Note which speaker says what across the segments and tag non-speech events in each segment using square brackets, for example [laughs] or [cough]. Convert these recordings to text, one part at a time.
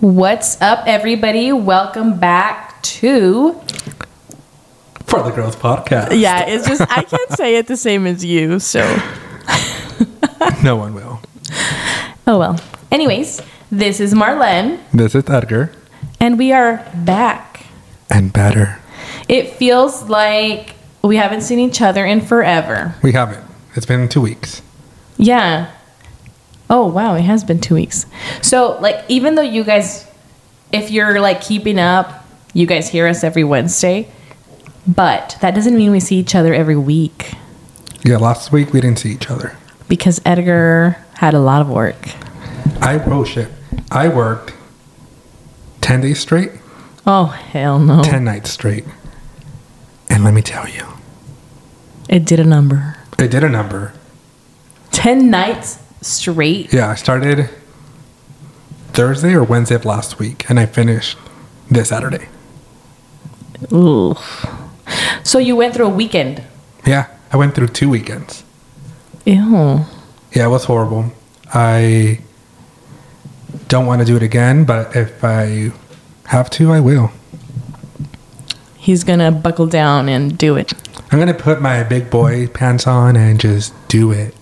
Speaker 1: What's up, everybody? Welcome back to.
Speaker 2: For the Gurlz Podcast.
Speaker 1: Yeah, it's just, I can't say it the same as you, so. [laughs]
Speaker 2: No one will.
Speaker 1: Oh well. Anyways, this is Marlene,
Speaker 2: This is Edgar.
Speaker 1: and we are back.
Speaker 2: And better.
Speaker 1: It feels like we haven't seen each other in forever.
Speaker 2: We haven't. It's been two weeks.
Speaker 1: Yeah. Oh, wow. It has been two weeks. So, like, even though you guys, if you're like keeping up, you guys hear us every Wednesday, but that doesn't mean we see each other every week
Speaker 2: Yeah, last week we didn't see each other.
Speaker 1: because Edgar had a lot of work.
Speaker 2: I, oh shit. I worked 10 days straight,
Speaker 1: Oh, hell no.
Speaker 2: 10 nights straight. And let me tell you,
Speaker 1: It did a number.
Speaker 2: it did a number.
Speaker 1: 10 nights straight.
Speaker 2: Yeah, I started Thursday or Wednesday of last week, and I finished this Saturday.
Speaker 1: Ooh. So you went through a weekend.
Speaker 2: Yeah, I went through two weekends.
Speaker 1: Ew.
Speaker 2: Yeah, it was horrible. I don't want to do it again, but if I have to, I will.
Speaker 1: He's gonna buckle down and do it.
Speaker 2: I'm gonna put my big boy pants on and just do it.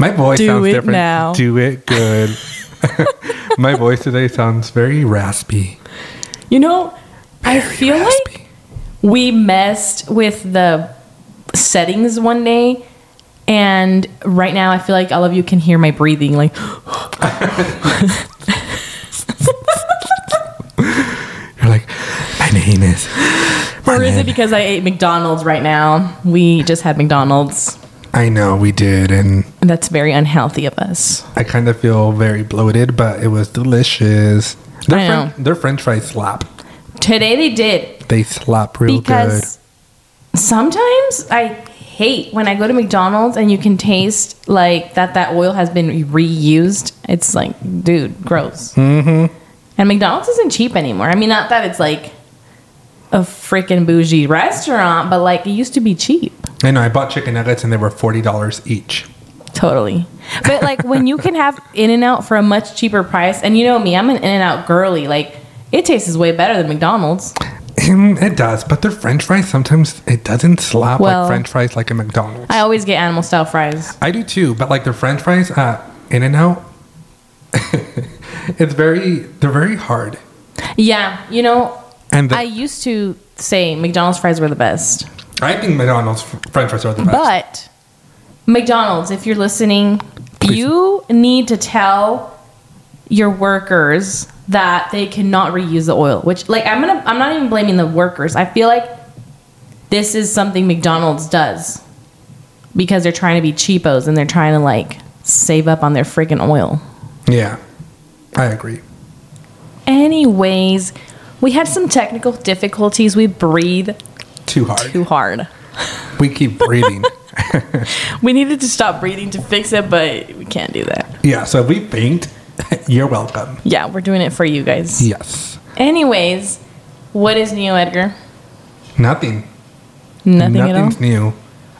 Speaker 2: My voice
Speaker 1: Do
Speaker 2: sounds
Speaker 1: it
Speaker 2: different.
Speaker 1: now.
Speaker 2: Do it good. [laughs] my voice today sounds very raspy.
Speaker 1: You know, I feel
Speaker 2: raspy.
Speaker 1: like we messed with the settings one day. And right now, I feel like all of you can hear my breathing. Like, [laughs]
Speaker 2: You're like, my name is. my
Speaker 1: or is it because I ate McDonald's right now? We just had McDonald's.
Speaker 2: I know we did, and
Speaker 1: that's very unhealthy of us.
Speaker 2: I kind of feel very bloated, but it was delicious. Their,
Speaker 1: I know.
Speaker 2: French, their French fries slap.
Speaker 1: Today they did
Speaker 2: They slap real good.
Speaker 1: sometimes I hate when I go to McDonald's and you can taste like that that oil has been reused. It's like, dude, gross. Mm-hmm. And McDonald's isn't cheap anymore. I mean, not that it's like a freaking bougie restaurant, but like it used to be cheap.
Speaker 2: I know I bought chicken nuggets and they were forty dollars each.
Speaker 1: Totally. But like when you can have [laughs] In and Out for a much cheaper price, and you know me, I'm an In and Out girly. Like it tastes way better than McDonald's. [laughs]
Speaker 2: It does, but their French fries sometimes it doesn't slap
Speaker 1: Well-
Speaker 2: like French fries like a McDonald's.
Speaker 1: I always get animal style fries.
Speaker 2: I do too, but like their French fries at In and Out, [laughs] it's very they're very hard.
Speaker 1: Yeah, you know,
Speaker 2: And the,
Speaker 1: I used to say McDonald's fries were the best.
Speaker 2: I think McDonald's French fries are the best.
Speaker 1: But McDonald's, if you're listening,
Speaker 2: Please.
Speaker 1: you need to tell your workers that they cannot reuse the oil. Which, like, I'm gonna, I'm not even blaming the workers. I feel like this is something McDonald's does because they're trying to be cheapos and they're trying to like save up on their freaking oil.
Speaker 2: yeah, I agree.
Speaker 1: Anyways, we had some technical difficulties. We breathe
Speaker 2: Too hard.
Speaker 1: too hard.
Speaker 2: We keep breathing. [laughs] [laughs]
Speaker 1: We needed to stop breathing to fix it, but we can't do that.
Speaker 2: yeah, so if we faint, [laughs] you're welcome.
Speaker 1: Yeah, we're doing it for you guys.
Speaker 2: Yes.
Speaker 1: Anyways, what is new, Edgar?
Speaker 2: Nothing.
Speaker 1: Nothing at all.
Speaker 2: Nothing's new.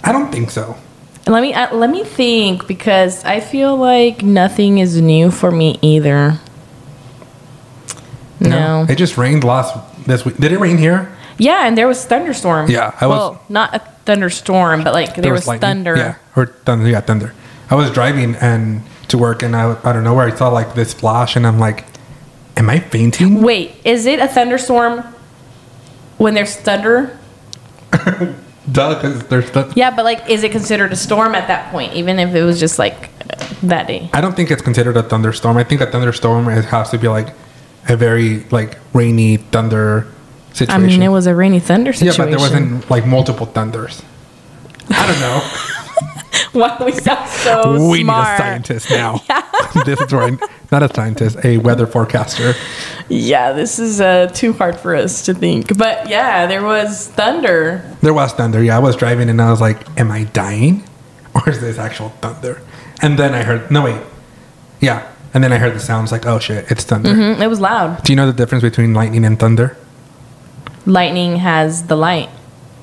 Speaker 2: I don't think so.
Speaker 1: Let me uh, let me think because I feel like nothing is new for me either. No.
Speaker 2: It just rained last this week. Did it rain here?
Speaker 1: Yeah, and there was thunderstorm.
Speaker 2: Yeah, I was-
Speaker 1: Well, not a thunderstorm, but like there, was,
Speaker 2: lightning.
Speaker 1: thunder.
Speaker 2: Yeah, or thunder. Yeah, thunder. I was driving and to work, and I I don't know where I saw like this flash, and I'm like, "Am I fainting?"
Speaker 1: Wait, is it a thunderstorm when there's thunder? [laughs]
Speaker 2: Duh, because there's th-
Speaker 1: Yeah, but like, is it considered a storm at that point, even if it was just like that day?
Speaker 2: I don't think it's considered a thunderstorm. I think a thunderstorm it has to be like a very like rainy thunder
Speaker 1: I mean, it was a rainy thunder situation.
Speaker 2: yeah, but there wasn't like multiple thunders. I don't know. [laughs]
Speaker 1: Why we sound so
Speaker 2: we
Speaker 1: smart?
Speaker 2: need a scientist now. [laughs] this is I'm not a scientist, a weather forecaster.
Speaker 1: Yeah, this is uh, too hard for us to think. But yeah, there was thunder.
Speaker 2: There was thunder. Yeah, I was driving and I was like, "Am I dying, or is this actual thunder?" And then I heard, "No wait, yeah." And then I heard the sounds like, "Oh shit, it's thunder."
Speaker 1: Mm, It was loud.
Speaker 2: Do you know the difference between lightning and thunder?
Speaker 1: Lightning has the light,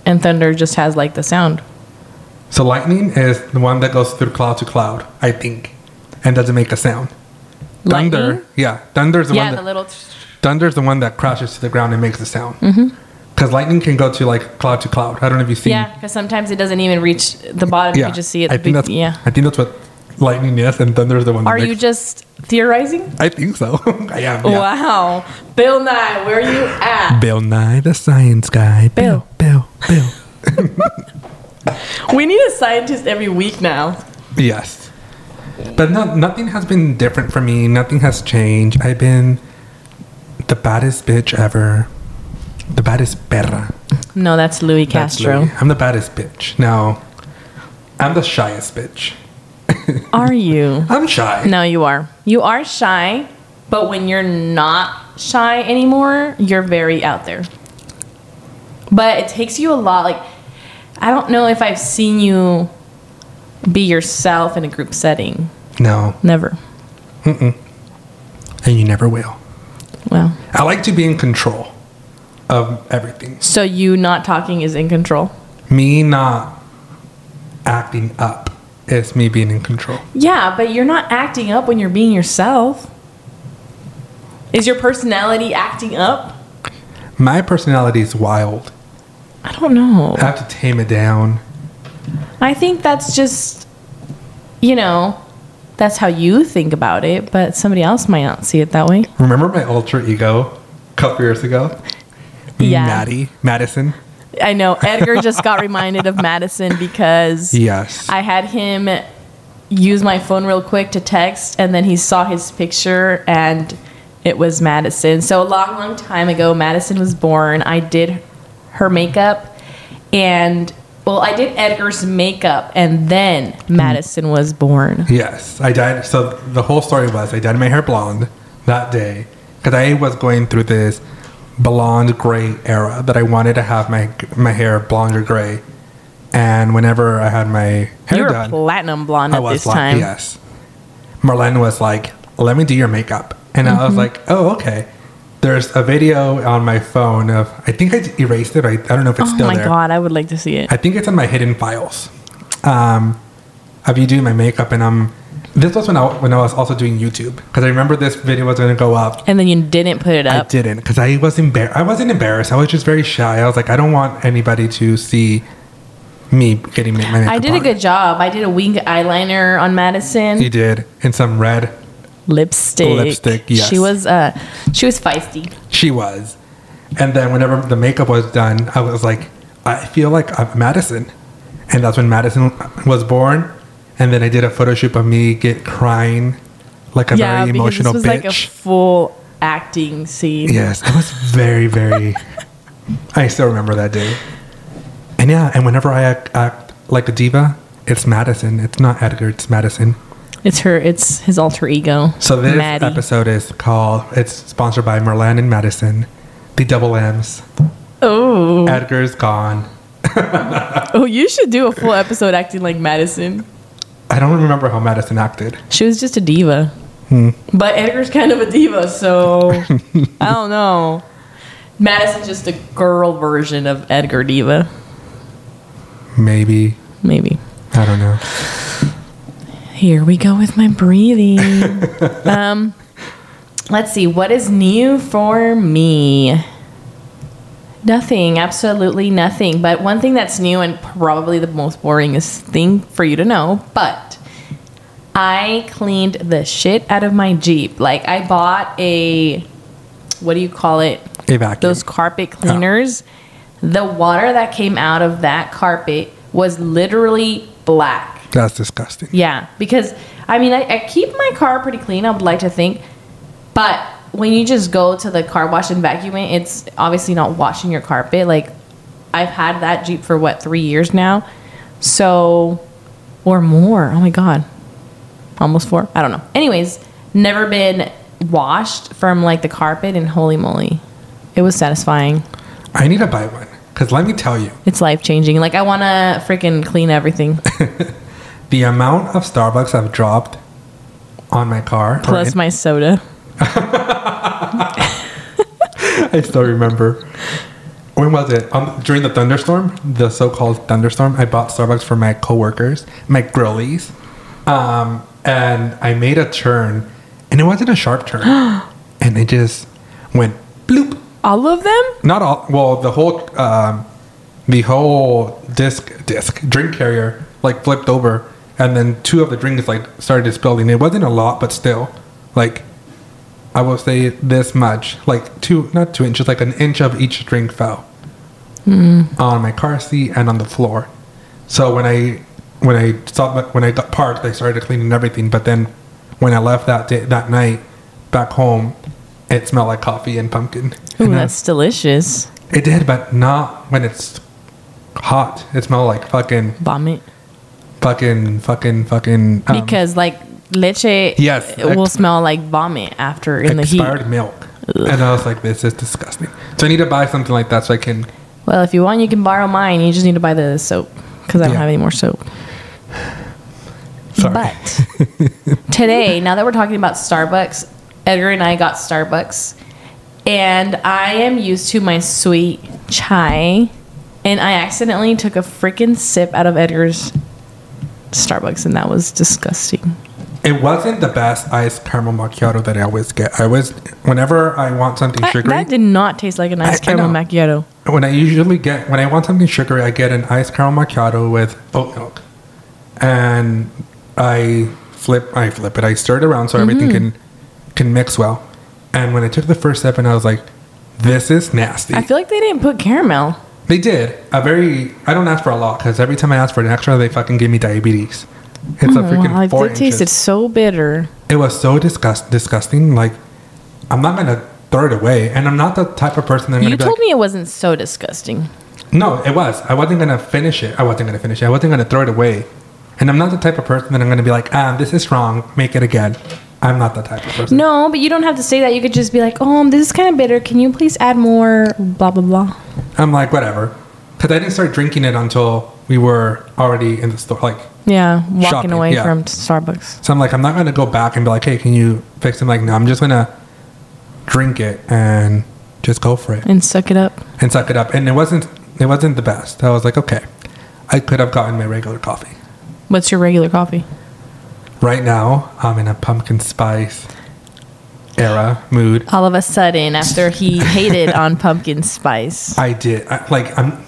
Speaker 1: and thunder just has like the sound.
Speaker 2: So lightning is the one that goes through cloud to cloud, I think, and doesn't make a sound. Thunder,
Speaker 1: Lightning?
Speaker 2: yeah, thunder's the
Speaker 1: yeah,
Speaker 2: one.
Speaker 1: the
Speaker 2: That,
Speaker 1: little.
Speaker 2: thunder's the one that crashes to the ground and makes a sound.
Speaker 1: Mm-hmm.
Speaker 2: Because lightning can go to like cloud to cloud. I don't know if you've seen.
Speaker 1: Yeah, because sometimes it doesn't even reach the bottom.
Speaker 2: Yeah,
Speaker 1: You just see it.
Speaker 2: I think that's.
Speaker 1: yeah.
Speaker 2: I think that's what lightning is, and thunder's the one. That
Speaker 1: Are you
Speaker 2: makes-
Speaker 1: just theorizing?
Speaker 2: I think so. [laughs] I am. Yeah.
Speaker 1: Wow, Bill Nye, where are you at?
Speaker 2: Bill Nye, the science guy. Bill, Bill, Bill. [laughs] [laughs]
Speaker 1: We need a scientist every week now.
Speaker 2: yes. But no, nothing has been different for me. Nothing has changed. I've been the baddest bitch ever. The baddest perra.
Speaker 1: No, that's Louis
Speaker 2: That's
Speaker 1: Castro.
Speaker 2: Louis. I'm the baddest bitch. Now, I'm the shyest bitch.
Speaker 1: Are you? [laughs]
Speaker 2: I'm shy.
Speaker 1: No, you are. You are shy, but when you're not shy anymore, you're very out there. But it takes you a lot. Like, I don't know if I've seen you be yourself in a group setting.
Speaker 2: No,
Speaker 1: Never. Mm-hmm.
Speaker 2: And you never will.
Speaker 1: Well,
Speaker 2: I like to be in control of everything.
Speaker 1: so you not talking is in control.
Speaker 2: Me not acting up is me being in control.
Speaker 1: Yeah, but you're not acting up when you're being yourself. Is your personality acting up?
Speaker 2: My personality is wild.
Speaker 1: I don't know.
Speaker 2: I have to tame it down.
Speaker 1: I think that's just, you know, that's how you think about it, but somebody else might not see it that way.
Speaker 2: Remember my alter ego a couple years ago?
Speaker 1: Yeah.
Speaker 2: Maddie, Madison.
Speaker 1: I know Edgar just got reminded of Madison because
Speaker 2: Yes.
Speaker 1: I had him use my phone real quick to text, and then he saw his picture and it was Madison. So a long, long time ago, Madison was born. I did her makeup, and well, I did Edgar's makeup, and then Madison was born.
Speaker 2: yes. I dyed. So the whole story was I dyed my hair blonde that day because I was going through this blonde gray era that I wanted to have my my hair blonde or gray. And whenever I had my hair
Speaker 1: You were
Speaker 2: done,
Speaker 1: platinum blonde
Speaker 2: I
Speaker 1: at
Speaker 2: was
Speaker 1: this
Speaker 2: like,
Speaker 1: time.
Speaker 2: yes. Marlene was like, let me do your makeup. And I was
Speaker 1: Mm-hmm.
Speaker 2: like, oh, okay. There's a video on my phone of, I think I erased it. I, I don't know if it's
Speaker 1: Oh
Speaker 2: still there.
Speaker 1: Oh my god, I would like to see it.
Speaker 2: I think it's in my hidden files. Um, of you doing my makeup. And um, this was when I, when I was also doing YouTube. Because I remember this video was going to go up.
Speaker 1: And then you didn't put it up.
Speaker 2: I didn't because I was embarrassed. I wasn't embarrassed. I was just very shy. I was like, I don't want anybody to see me getting my makeup
Speaker 1: I did a
Speaker 2: on.
Speaker 1: good job. I did a wing eyeliner on Madison.
Speaker 2: You did. And some red
Speaker 1: lipstick.
Speaker 2: Lipstick, yes.
Speaker 1: She was uh she was feisty.
Speaker 2: She was. And then whenever the makeup was done, I was like, I feel like I'm Madison. And that's when Madison was born. And then I did a photo shoot of me get crying like a
Speaker 1: yeah,
Speaker 2: very
Speaker 1: because
Speaker 2: emotional
Speaker 1: this was like a full acting scene.
Speaker 2: yes, it was very, very. [laughs] I still remember that day. And yeah, and whenever I act, act like a diva, it's Madison. It's not Edgar, it's Madison.
Speaker 1: It's her it's his alter ego.
Speaker 2: So this
Speaker 1: Maddie.
Speaker 2: episode is called, it's sponsored by Marlene and Madison, the double M's.
Speaker 1: Oh.
Speaker 2: Edgar's gone. [laughs]
Speaker 1: Oh, you should do a full episode acting like Madison.
Speaker 2: I don't remember how Madison acted.
Speaker 1: She was just a diva.
Speaker 2: Hmm.
Speaker 1: But Edgar's kind of a diva, so [laughs] I don't know. Madison's just a girl version of Edgar Diva.
Speaker 2: Maybe.
Speaker 1: Maybe.
Speaker 2: I don't know.
Speaker 1: Here we go with my breathing. [laughs] um, let's see. What is new for me? Nothing. Absolutely nothing. But one thing that's new and probably the most boringest thing for you to know, but I cleaned the shit out of my Jeep. Like I bought a what do you call it?
Speaker 2: A vacuum.
Speaker 1: those carpet cleaners, the water that came out of that carpet was literally black.
Speaker 2: That's disgusting.
Speaker 1: Yeah, because I mean, I, I keep my car pretty clean. I would like to think, but when you just go to the car wash and vacuum it, it's obviously not washing your carpet. Like I've had that Jeep for what three years now, so or more. Oh my god, almost four. I don't know. Anyways, never been washed from like the carpet, and holy moly, it was satisfying.
Speaker 2: I need to buy one. Because let me tell you,
Speaker 1: It's life changing. Like I want to freaking clean everything. [laughs]
Speaker 2: the amount of Starbucks I've dropped on my car.
Speaker 1: Plus
Speaker 2: in-
Speaker 1: my soda. [laughs]
Speaker 2: I still remember. When was it? Um, during the thunderstorm, the so-called thunderstorm. I bought Starbucks for my coworkers, my girlies, um, and I made a turn, and it wasn't a sharp turn, [gasps] and it just went bloop.
Speaker 1: All of them?
Speaker 2: Not all. Well, the whole um, the whole disc disc drink carrier like flipped over, and then two of the drinks like started spilling. It wasn't a lot, but still, like I will say this much, like two, not two inches, like an inch of each drink fell on my car seat and on the floor. So when I when I stopped when I got parked, I started cleaning everything. But then when I left that day that night back home, it smelled like coffee and pumpkin.
Speaker 1: Ooh,
Speaker 2: And I-
Speaker 1: that's delicious.
Speaker 2: it did, but not when it's hot. It smelled like fucking,
Speaker 1: Vomit.
Speaker 2: fucking, fucking, fucking. Um,
Speaker 1: Because like leche
Speaker 2: Yes,
Speaker 1: it will smell like vomit after in the heat.
Speaker 2: expired milk. And I was like, this is disgusting. So I need to buy something like that so I can.
Speaker 1: Well, if you want, you can borrow mine. You just need to buy the soap because I don't
Speaker 2: Yeah.
Speaker 1: have any more soap.
Speaker 2: Sorry.
Speaker 1: But [laughs] today, now that we're talking about Starbucks, Edgar and I got Starbucks, and I am used to my sweet chai, and I accidentally took a freaking sip out of Edgar's Starbucks, and that was disgusting.
Speaker 2: It wasn't the best iced caramel macchiato that I always get. I was whenever I want something
Speaker 1: That,
Speaker 2: sugary.
Speaker 1: that did not taste like a nice
Speaker 2: I- I
Speaker 1: caramel
Speaker 2: know.
Speaker 1: macchiato.
Speaker 2: when I usually get when I want something sugary, I get an iced caramel macchiato with oat milk, and I flip I flip it. I stir it around so everything
Speaker 1: Mm-hmm.
Speaker 2: can can mix well. And when I took the first sip, and I was like, "This is nasty."
Speaker 1: I feel like they didn't put caramel.
Speaker 2: they did a very. I don't ask for a lot because every time I ask for an extra, they fucking give me diabetes. It's a freaking
Speaker 1: Well,
Speaker 2: four
Speaker 1: it tasted so bitter.
Speaker 2: It was so disgust disgusting. Like, I'm not gonna throw it away, and I'm not the type of person that I'm
Speaker 1: You
Speaker 2: be
Speaker 1: told
Speaker 2: like,
Speaker 1: me it wasn't so disgusting.
Speaker 2: No, it was. I wasn't gonna finish it. I wasn't gonna finish it. I wasn't gonna throw it away. And I'm not the type of person that I'm gonna be like, ah, this is wrong. Make it again. I'm not that type of person.
Speaker 1: No, but you don't have to say that. You could just be like, "Oh, this is kind of bitter. Can you please add more?" Blah blah blah.
Speaker 2: I'm like, whatever. Because I didn't start drinking it until we were already in the store. Like,
Speaker 1: Yeah, walking
Speaker 2: Shopping,
Speaker 1: away
Speaker 2: yeah.
Speaker 1: from Starbucks.
Speaker 2: so I'm like, I'm not gonna go back and be like, hey, can you fix it? I'm like, no, I'm just gonna drink it and just go for it
Speaker 1: and suck it up.
Speaker 2: and suck it up. And it wasn't. It wasn't the best. I was like, okay, I could have gotten my regular coffee.
Speaker 1: What's your regular coffee?
Speaker 2: Right now, I'm in a pumpkin spice era mood.
Speaker 1: All of a sudden, after he hated on pumpkin spice,
Speaker 2: I did. I, like I'm.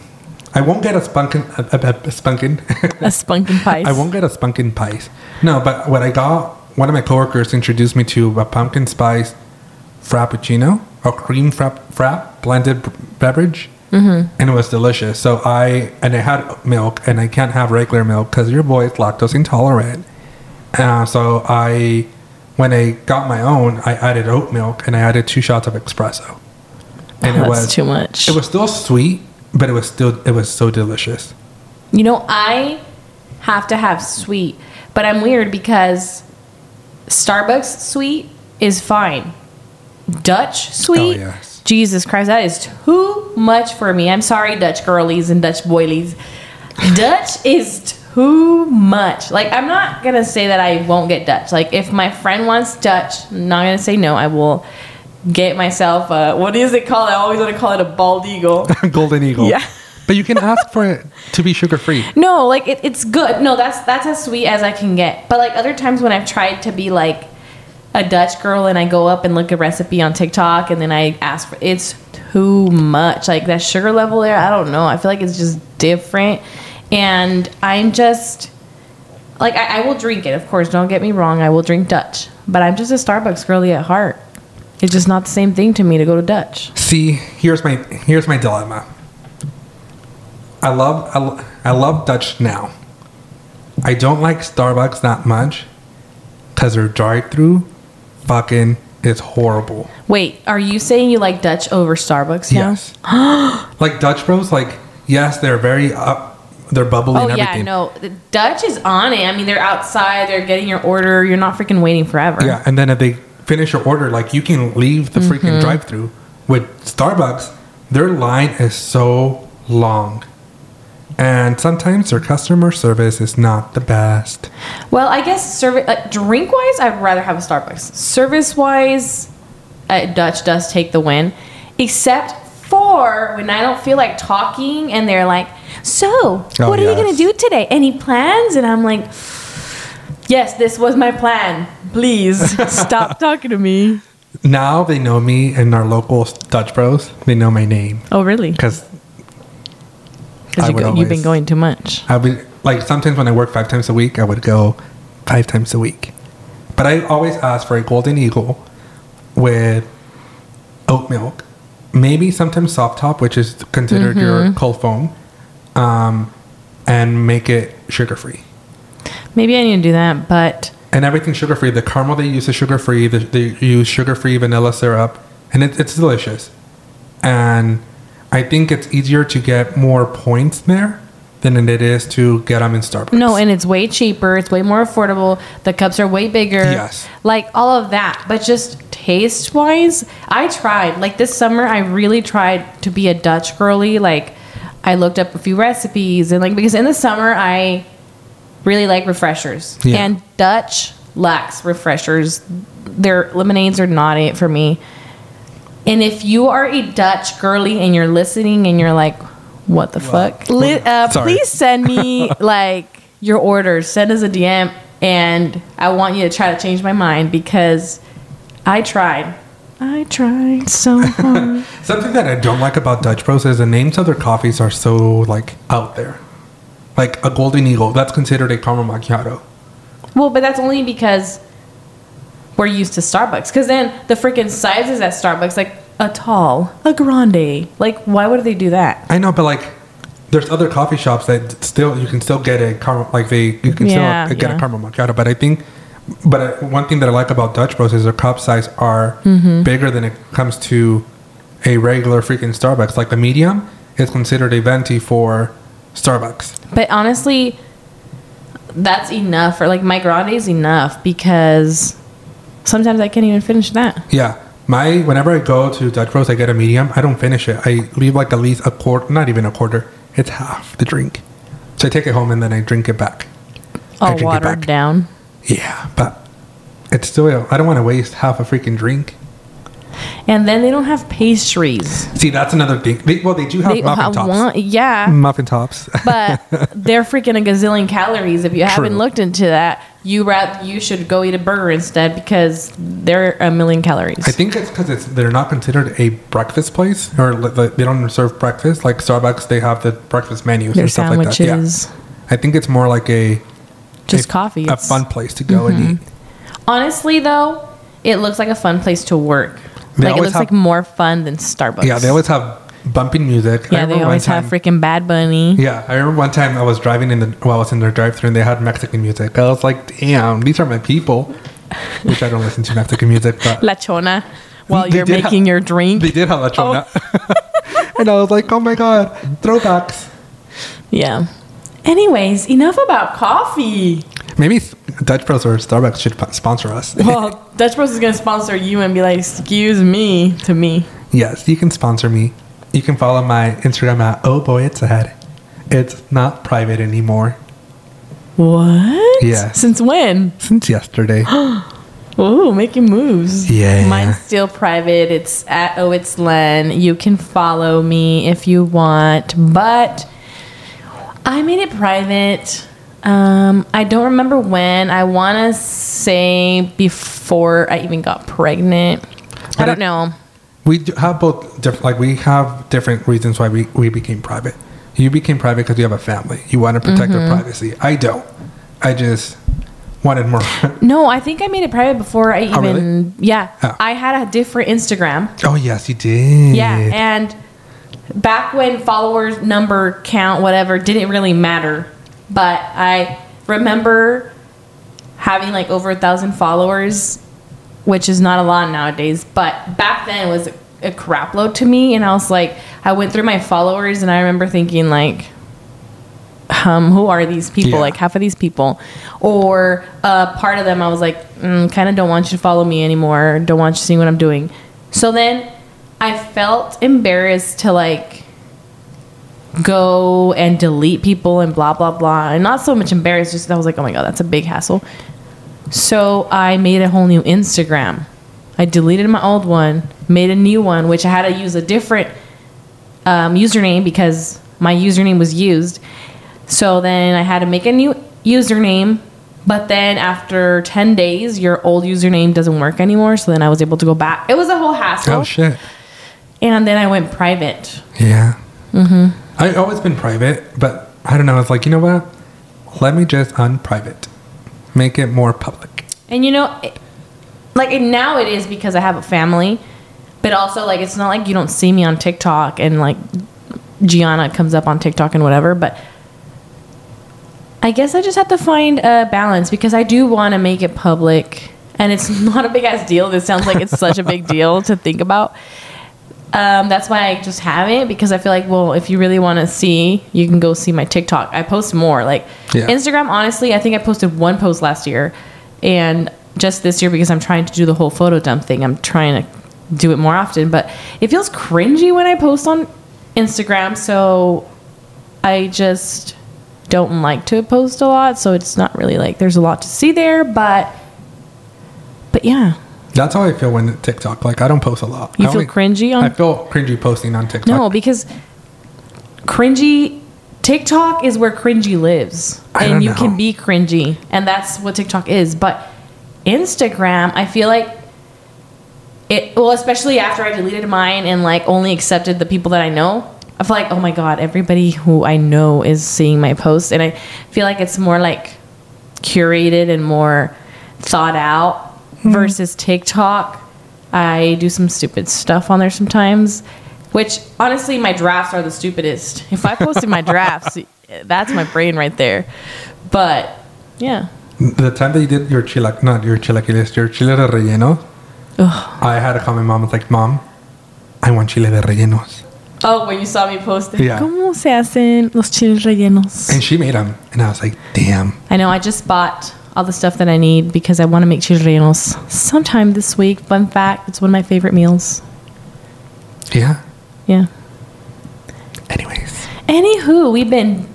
Speaker 2: I won't get a spunkin. A, a, a spunkin.
Speaker 1: a spunkin [laughs] pies.
Speaker 2: I won't get a spunkin pies. No, but what I got. One of my coworkers introduced me to a pumpkin spice frappuccino, a cream frap, frap blended beverage, mm-hmm. and it was delicious. So I and it had milk, and I can't have regular milk because your boy is lactose intolerant. Uh, so I, when I got my own, I added oat milk and I added two shots of espresso, and
Speaker 1: Oh,
Speaker 2: it was
Speaker 1: too much.
Speaker 2: it was still sweet, but it was still it was so delicious.
Speaker 1: You know, I have to have sweet, but I'm weird because Starbucks sweet is fine. Dutch sweet,
Speaker 2: Oh, yes.
Speaker 1: Jesus Christ, that is too much for me. I'm sorry, Dutch girlies and Dutch boilies. Dutch [laughs] is too much. Like, I'm not gonna say that I won't get Dutch. Like, if my friend wants Dutch, I'm not gonna say no. I will get myself a, what is it called? I always want to call it a bald eagle. [laughs]
Speaker 2: Golden Eagle.
Speaker 1: Yeah. [laughs]
Speaker 2: But you can ask for it to be sugar free.
Speaker 1: No, like it, it's good. No, that's that's as sweet as I can get. But like other times when I've tried to be like a Dutch girl and I go up and look a recipe on TikTok and then I ask for it's too much. Like that sugar level there, I don't know. I feel like it's just different. And I'm just like I, I will drink it, of course, don't get me wrong, I will drink Dutch. But I'm just a Starbucks girly at heart. It's just not the same thing to me to go to Dutch.
Speaker 2: See, here's my here's my dilemma. I love I, lo- I love Dutch now. I don't like Starbucks that much because their drive-through fucking is horrible.
Speaker 1: Wait, are you saying you like Dutch over Starbucks now?
Speaker 2: Yes. [gasps] like Dutch Bros, like yes, they're very up, they're bubbly
Speaker 1: Oh
Speaker 2: and
Speaker 1: yeah,
Speaker 2: everything.
Speaker 1: no. Dutch is on it. I mean, they're outside. They're getting your order. You're not freaking waiting forever.
Speaker 2: Yeah, and then if they finish your order, like you can leave the
Speaker 1: Mm-hmm.
Speaker 2: freaking drive-through. With Starbucks, their line is so long, and sometimes their customer service is not the best.
Speaker 1: Well, I guess service, like, drink wise, I'd rather have a Starbucks. Service wise, uh, Dutch does take the win, except for when I don't feel like talking and they're like, "So,
Speaker 2: Oh,
Speaker 1: what are you gonna do today? Any plans?" And I'm like, Yes, this was my plan. Please stop [laughs] talking to me.
Speaker 2: Now they know me and our local Dutch Bros. They know my name
Speaker 1: Oh, really?
Speaker 2: because
Speaker 1: Because
Speaker 2: I
Speaker 1: you
Speaker 2: would
Speaker 1: go, you've been
Speaker 2: always-
Speaker 1: going too much.
Speaker 2: I would like sometimes when I work five times a week, I would go five times a week. But I always ask for a golden eagle with oat milk, maybe sometimes soft top, which is considered your cold foam, um, and make it sugar free.
Speaker 1: Maybe I need to do that, but
Speaker 2: And everything sugar free. The caramel they use is sugar free. They, they use sugar free vanilla syrup, and it, it's delicious. And I think it's easier to get more points there than it is to get them in Starbucks.
Speaker 1: no, and it's way cheaper. It's way more affordable. The cups are way bigger.
Speaker 2: Yes.
Speaker 1: Like all of that. But just taste wise, I tried. Like this summer, I really tried to be a Dutch girly. Like I looked up a few recipes and like because in the summer I really like refreshers.
Speaker 2: Yeah.
Speaker 1: And Dutch lacks refreshers. Their lemonades are not it for me. And if you are a Dutch girly and you're listening and you're like, what the fuck? Li- uh, please send me [laughs] like your orders. Send us a DM and I want you to try to change my mind because I tried. I tried so [laughs] hard.
Speaker 2: Something that I don't like about Dutch Bros is the names of their coffees are so like out there. Like a Golden Eagle, that's considered a caramel macchiato.
Speaker 1: well, but that's only because we're used to Starbucks. Because then the freaking sizes at Starbucks, like a tall, a grande. Like, why would they do that?
Speaker 2: I know, but like, there's other coffee shops that still you can still get a caramel like they you can
Speaker 1: Yeah,
Speaker 2: still get
Speaker 1: yeah.
Speaker 2: a caramel macchiato. But I think, but uh, one thing that I like about Dutch Bros is their cup size are
Speaker 1: Mm-hmm.
Speaker 2: bigger than it comes to a regular freaking Starbucks. Like the medium is considered a venti for Starbucks.
Speaker 1: But honestly, that's enough. Or like my grande is enough because sometimes I can't even finish that.
Speaker 2: Yeah. My whenever I go to Dutch Bros, I get a medium. I don't finish it. I leave like at least a quarter, not even a quarter. It's half the drink. So I take it home and then I drink it back. I
Speaker 1: All watered
Speaker 2: back.
Speaker 1: down.
Speaker 2: Yeah, but it's still. I don't want to waste half a freaking drink.
Speaker 1: And then they don't have pastries.
Speaker 2: See, that's another thing. They, well, they do have
Speaker 1: They
Speaker 2: muffin
Speaker 1: have
Speaker 2: tops.
Speaker 1: one, yeah,
Speaker 2: Muffin tops. [laughs]
Speaker 1: but they're freaking a gazillion calories. If you haven't
Speaker 2: True.
Speaker 1: looked into that, you rather you should go eat a burger instead because they're a million calories.
Speaker 2: I think it's because it's they're not considered a breakfast place, or li- like, they don't serve breakfast. Like Starbucks, they have the breakfast menus
Speaker 1: Their
Speaker 2: and stuff like that.
Speaker 1: sandwiches,
Speaker 2: Yeah, I think it's more like a
Speaker 1: just
Speaker 2: a,
Speaker 1: coffee.
Speaker 2: a
Speaker 1: It's-
Speaker 2: fun place to go and mm-hmm. eat.
Speaker 1: Honestly, though, it looks like a fun place to work.
Speaker 2: They
Speaker 1: like it looks
Speaker 2: have-
Speaker 1: like more fun than Starbucks.
Speaker 2: Yeah, they always have bumping music.
Speaker 1: Yeah, they always have freaking Bad Bunny.
Speaker 2: Yeah, I remember one time I was driving in the while I was in their drive-through and they had Mexican music. I was like, "Damn, these are my people." Which I don't listen to Mexican music, but [laughs]
Speaker 1: La Chona while you're making your drink.
Speaker 2: they did have La oh. Chona.
Speaker 1: Oh. [laughs] [laughs]
Speaker 2: and I was like, "Oh my god, throwbacks."
Speaker 1: Yeah. Anyways, enough about coffee.
Speaker 2: Maybe Dutch Bros or Starbucks should sponsor us.
Speaker 1: Well, Dutch Bros is gonna sponsor you and be like, "Excuse me" to me.
Speaker 2: yes, you can sponsor me. You can follow my Instagram at Oh Boy It's Ahead. It's not private anymore
Speaker 1: What?
Speaker 2: Yeah.
Speaker 1: Since when?
Speaker 2: since yesterday. [gasps]
Speaker 1: Ooh, making moves.
Speaker 2: Yeah.
Speaker 1: Mine's still private. It's at Oh It's Len. You can follow me if you want, but I made it private. Um, I don't remember when. I want to say before I even got pregnant. I don't
Speaker 2: it-
Speaker 1: know.
Speaker 2: We have both different, like we have different reasons why we, we became private. You became private because you have a family. You want to protect
Speaker 1: Mm-hmm.
Speaker 2: your privacy. I don't. I just wanted more. [laughs]
Speaker 1: No, I think I made it private before I even.
Speaker 2: Oh, really?
Speaker 1: Yeah,
Speaker 2: Oh.
Speaker 1: I had a different Instagram.
Speaker 2: oh yes, you did.
Speaker 1: Yeah, and back when followers number count whatever didn't really matter, but I remember having like over a thousand followers, which is not a lot nowadays. But back then it was a crap load to me, and I was like, I went through my followers, and I remember thinking like. Um, who are these people?
Speaker 2: Yeah.
Speaker 1: Like half of these people, or uh, part of them, I was like, mm, kind of don't want you to follow me anymore. Don't want you to see what I'm doing. So then, I felt embarrassed to like go and delete people and blah blah blah, and not so much embarrassed. Just I was like, oh my god, that's a big hassle. So I made a whole new Instagram. I deleted my old one, made a new one, which I had to use a different um, username because my username was used. So then I had to make a new username, But then after 10 days, your old username doesn't work anymore. So then I was able to go back. It was a whole hassle.
Speaker 2: Oh shit.
Speaker 1: And then I went private.
Speaker 2: Yeah. Mm-hmm. I always been private, but I don't know. I was like, you know what? Let me just unprivate, make it more public.
Speaker 1: And you know, it- like now it is because I have a family, but also like it's not like you don't see me on TikTok and like Gianna comes up on TikTok and whatever, but I guess I just have to find a balance because I do want to make it public and it's [laughs] not a big ass deal. This sounds like it's such a big deal to think about. Um, that's why I just haven't because I feel like, well, if you really want to see, you can go see my TikTok. I post more. Like
Speaker 2: Yeah.
Speaker 1: Instagram, honestly, I think I posted one post last year, and just this year because I'm trying to do the whole photo dump thing. I'm trying to do it more often, but it feels cringy when I post on Instagram, so I just don't like to post a lot. So it's not really like there's a lot to see there, but but yeah.
Speaker 2: That's how I feel when TikTok. Like I don't post a lot.
Speaker 1: You
Speaker 2: I
Speaker 1: feel cringy on-
Speaker 2: I feel cringy posting on TikTok.
Speaker 1: No, because cringy TikTok is where cringy lives. And you
Speaker 2: know.
Speaker 1: can be cringy. And that's what TikTok is. But Instagram, I feel like it well, especially after I deleted mine and like only accepted the people that I know. I feel like, oh my god, everybody who I know is seeing my posts. And I feel like it's more like curated and more thought out
Speaker 2: Hmm.
Speaker 1: versus TikTok. I do some stupid stuff on there sometimes, which honestly, my drafts are the stupidest. If I posted my drafts, [laughs] that's my brain right there. But yeah,
Speaker 2: The time that you did your chilac, not your chilaquiles, your chile de relleno, I had to call my mom. It's like, mom, I want chile de rellenos,
Speaker 1: oh, when you saw me post it,
Speaker 2: Yeah.
Speaker 1: ¿cómo se hacen los chiles rellenos?
Speaker 2: and she made them, and I was like, damn.
Speaker 1: I know. I just bought all the stuff that I need because I want to make chiles rellenos sometime this week. Fun fact: it's one of my favorite meals.
Speaker 2: Yeah.
Speaker 1: Yeah.
Speaker 2: Anyways.
Speaker 1: Anywho, we've been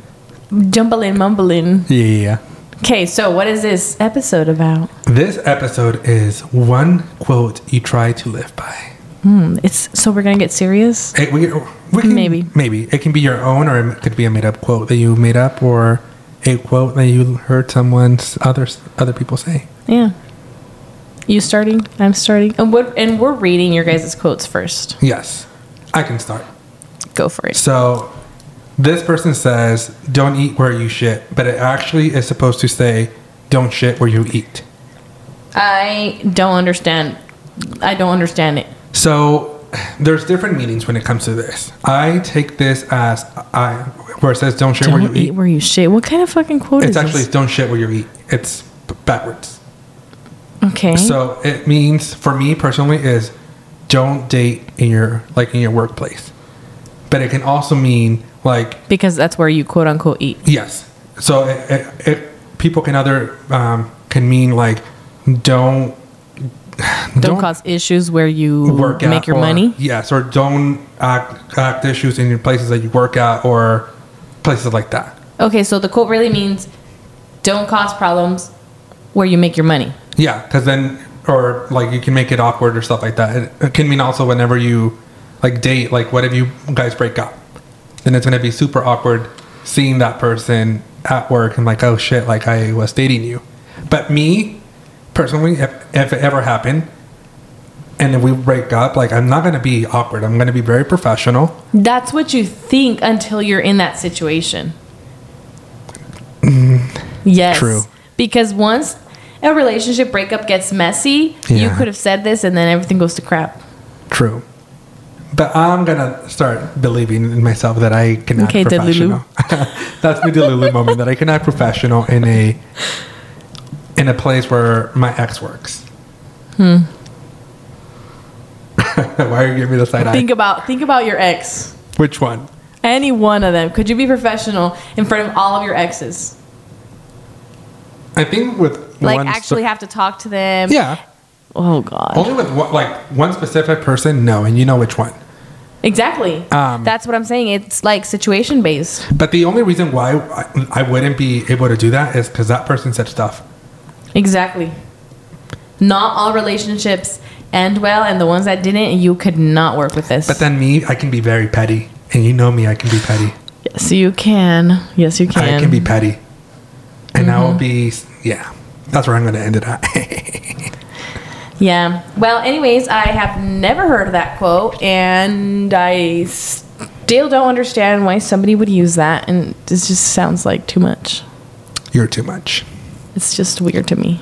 Speaker 1: jumbling, mumbling.
Speaker 2: Yeah.
Speaker 1: Okay, so what is this episode about?
Speaker 2: This episode is one quote you try to live by.
Speaker 1: Hmm, it's so we're gonna get serious.
Speaker 2: It, we, we can,
Speaker 1: Maybe.
Speaker 2: Maybe. It can be your own, or it could be a made up quote that you made up, or a quote that you heard someone, others, other people say.
Speaker 1: Yeah. You starting? I'm starting. And what? And we're reading your guys' quotes first.
Speaker 2: Yes. I can start.
Speaker 1: Go for it.
Speaker 2: So this person says, don't eat where you shit, but it actually is supposed to say, don't shit where you eat.
Speaker 1: I don't understand. I don't understand it.
Speaker 2: So there's different meanings when it comes to this. I take this as I where it says don't shit where
Speaker 1: Don't
Speaker 2: you
Speaker 1: eat
Speaker 2: eat.
Speaker 1: where you shit. What kind of fucking quote is it?
Speaker 2: It's
Speaker 1: is
Speaker 2: actually
Speaker 1: this?
Speaker 2: don't shit where you eat. It's backwards.
Speaker 1: Okay.
Speaker 2: So it means for me personally is don't date in your like in your workplace. But it can also mean like
Speaker 1: because that's where you quote unquote eat.
Speaker 2: Yes. So it, it, it, people can other um, can mean like don't [sighs]
Speaker 1: Don't, cause issues where you
Speaker 2: work
Speaker 1: make your
Speaker 2: or-
Speaker 1: money.
Speaker 2: Yes, or don't act act issues in your places that you work at or places like that.
Speaker 1: Okay, so the quote really means don't cause problems where you make your money.
Speaker 2: Yeah, because then or like you can make it awkward or stuff like that. It, it can mean also whenever you like date, like what if you guys break up? Then it's gonna be super awkward seeing that person at work and like oh shit, like I was dating you. But me personally, if, if it ever happened, and if we break up, like I'm not gonna be awkward. I'm gonna be very professional.
Speaker 1: That's what you think until you're in that situation. yes.
Speaker 2: true.
Speaker 1: Because once a relationship breakup gets messy, you could have said this and then everything goes to crap.
Speaker 2: True. But I'm gonna start believing in myself that I can act
Speaker 1: Okay,
Speaker 2: professional. [laughs] That's my Delulu moment. That I can act professional in a in a place where my ex works. Hmm. [laughs] Why are you giving me the side eye?
Speaker 1: Think about think about your ex.
Speaker 2: Which one?
Speaker 1: Any one of them. Could you be professional in front of all of your exes?
Speaker 2: I think with
Speaker 1: Like
Speaker 2: one
Speaker 1: actually
Speaker 2: spe-
Speaker 1: have to talk to them.
Speaker 2: yeah.
Speaker 1: Oh god.
Speaker 2: Only with one, like one specific person, no, and you know which one.
Speaker 1: Exactly.
Speaker 2: Um,
Speaker 1: That's what I'm saying. It's like situation based.
Speaker 2: But the only reason why I, I wouldn't be able to do that is because that person said stuff.
Speaker 1: Exactly. Not all relationships end well, and the ones that didn't, you could not work with this.
Speaker 2: But then me, I can be very petty, and you know me, I can be petty.
Speaker 1: yes, you can. Yes, you can.
Speaker 2: I can be petty, and I will mm-hmm. be yeah. That's where I'm going to end it at. [laughs]
Speaker 1: Yeah. Well, anyways, I have never heard of that quote, and I still don't understand why somebody would use that, and it just sounds like too much.
Speaker 2: You're too much.
Speaker 1: It's just weird to me.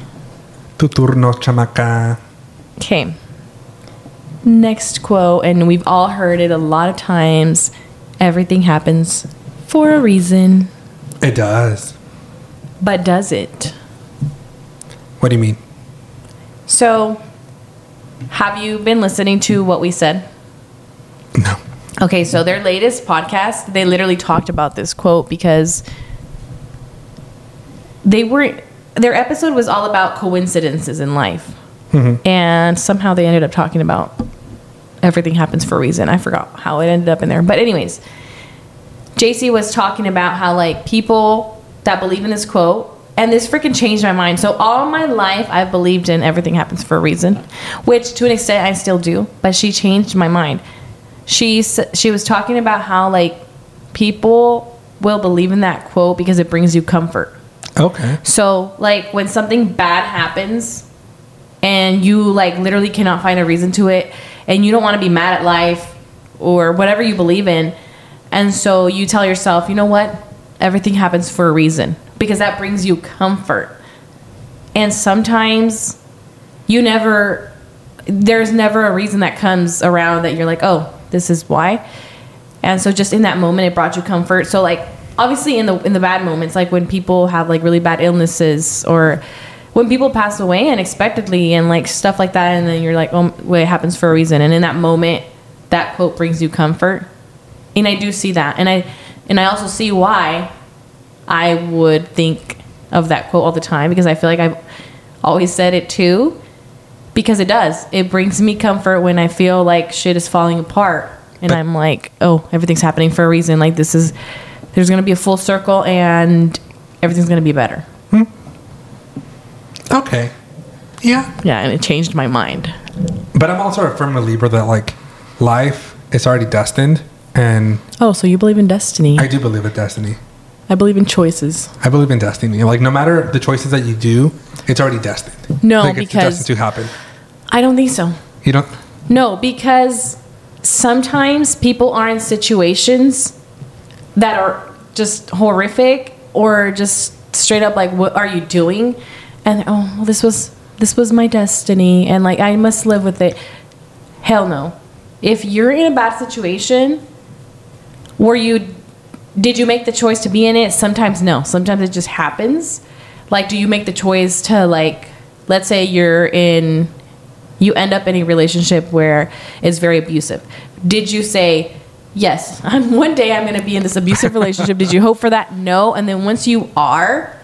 Speaker 2: Tu turno, chamaca.
Speaker 1: Okay. Next quote, and we've all heard it a lot of times. Everything happens for a reason,
Speaker 2: It does.
Speaker 1: but does it?
Speaker 2: What do you mean?
Speaker 1: So, have you been listening to what we said?
Speaker 2: No.
Speaker 1: Okay, so their latest podcast, they literally talked about this quote because they were their episode was all about coincidences in life. Mm-hmm. And somehow they ended up talking about everything happens for a reason. I forgot how it ended up in there. But anyways, JC was talking about how like people that believe in this quote and this freaking changed my mind. So all my life I've believed in everything happens for a reason, which to an extent I still do, but she changed my mind. She she was talking about how like people will believe in that quote because it brings you comfort.
Speaker 2: Okay.
Speaker 1: So, like when something bad happens and you like literally cannot find a reason to it and you don't want to be mad at life or whatever you believe in, and so you tell yourself, "You know what? Everything happens for a reason." Because that brings you comfort. And sometimes you never there's never a reason that comes around that you're like, "Oh, this is why." And so just in that moment it brought you comfort. So like obviously in the in the bad moments like when people have like really bad illnesses or when people pass away unexpectedly and like stuff like that and then you're like, "Oh, well, it happens for a reason." And in that moment that quote brings you comfort. And I do see that. And I and I also see why I would think of that quote all the time because I feel like I've always said it too because it does. It brings me comfort when I feel like shit is falling apart and
Speaker 2: But-
Speaker 1: I'm like, oh, everything's happening for a reason. Like this is, there's gonna be a full circle and everything's gonna be better.
Speaker 2: Okay. Yeah.
Speaker 1: Yeah, and it changed my mind.
Speaker 2: But I'm also a firm believer that like life is already destined, and
Speaker 1: Oh, so you believe in destiny?
Speaker 2: I do believe in destiny.
Speaker 1: I believe in choices.
Speaker 2: I believe in destiny. Like no matter the choices that you do, it's already destined.
Speaker 1: No,
Speaker 2: like, it's
Speaker 1: because-
Speaker 2: destined to happen.
Speaker 1: I don't think so.
Speaker 2: You don't.
Speaker 1: No, because sometimes people are in situations that are just horrific or just straight up like what are you doing? And oh, well, this was this was my destiny and like I must live with it. Hell no. If you're in a bad situation, were you did you make the choice to be in it? Sometimes no. Sometimes it just happens. Like do you make the choice to like let's say you're in you end up in a relationship where it's very abusive. Did you say, yes, I'm [laughs] one day I'm going to be in this abusive relationship? Did you hope for that? No. And then once you are,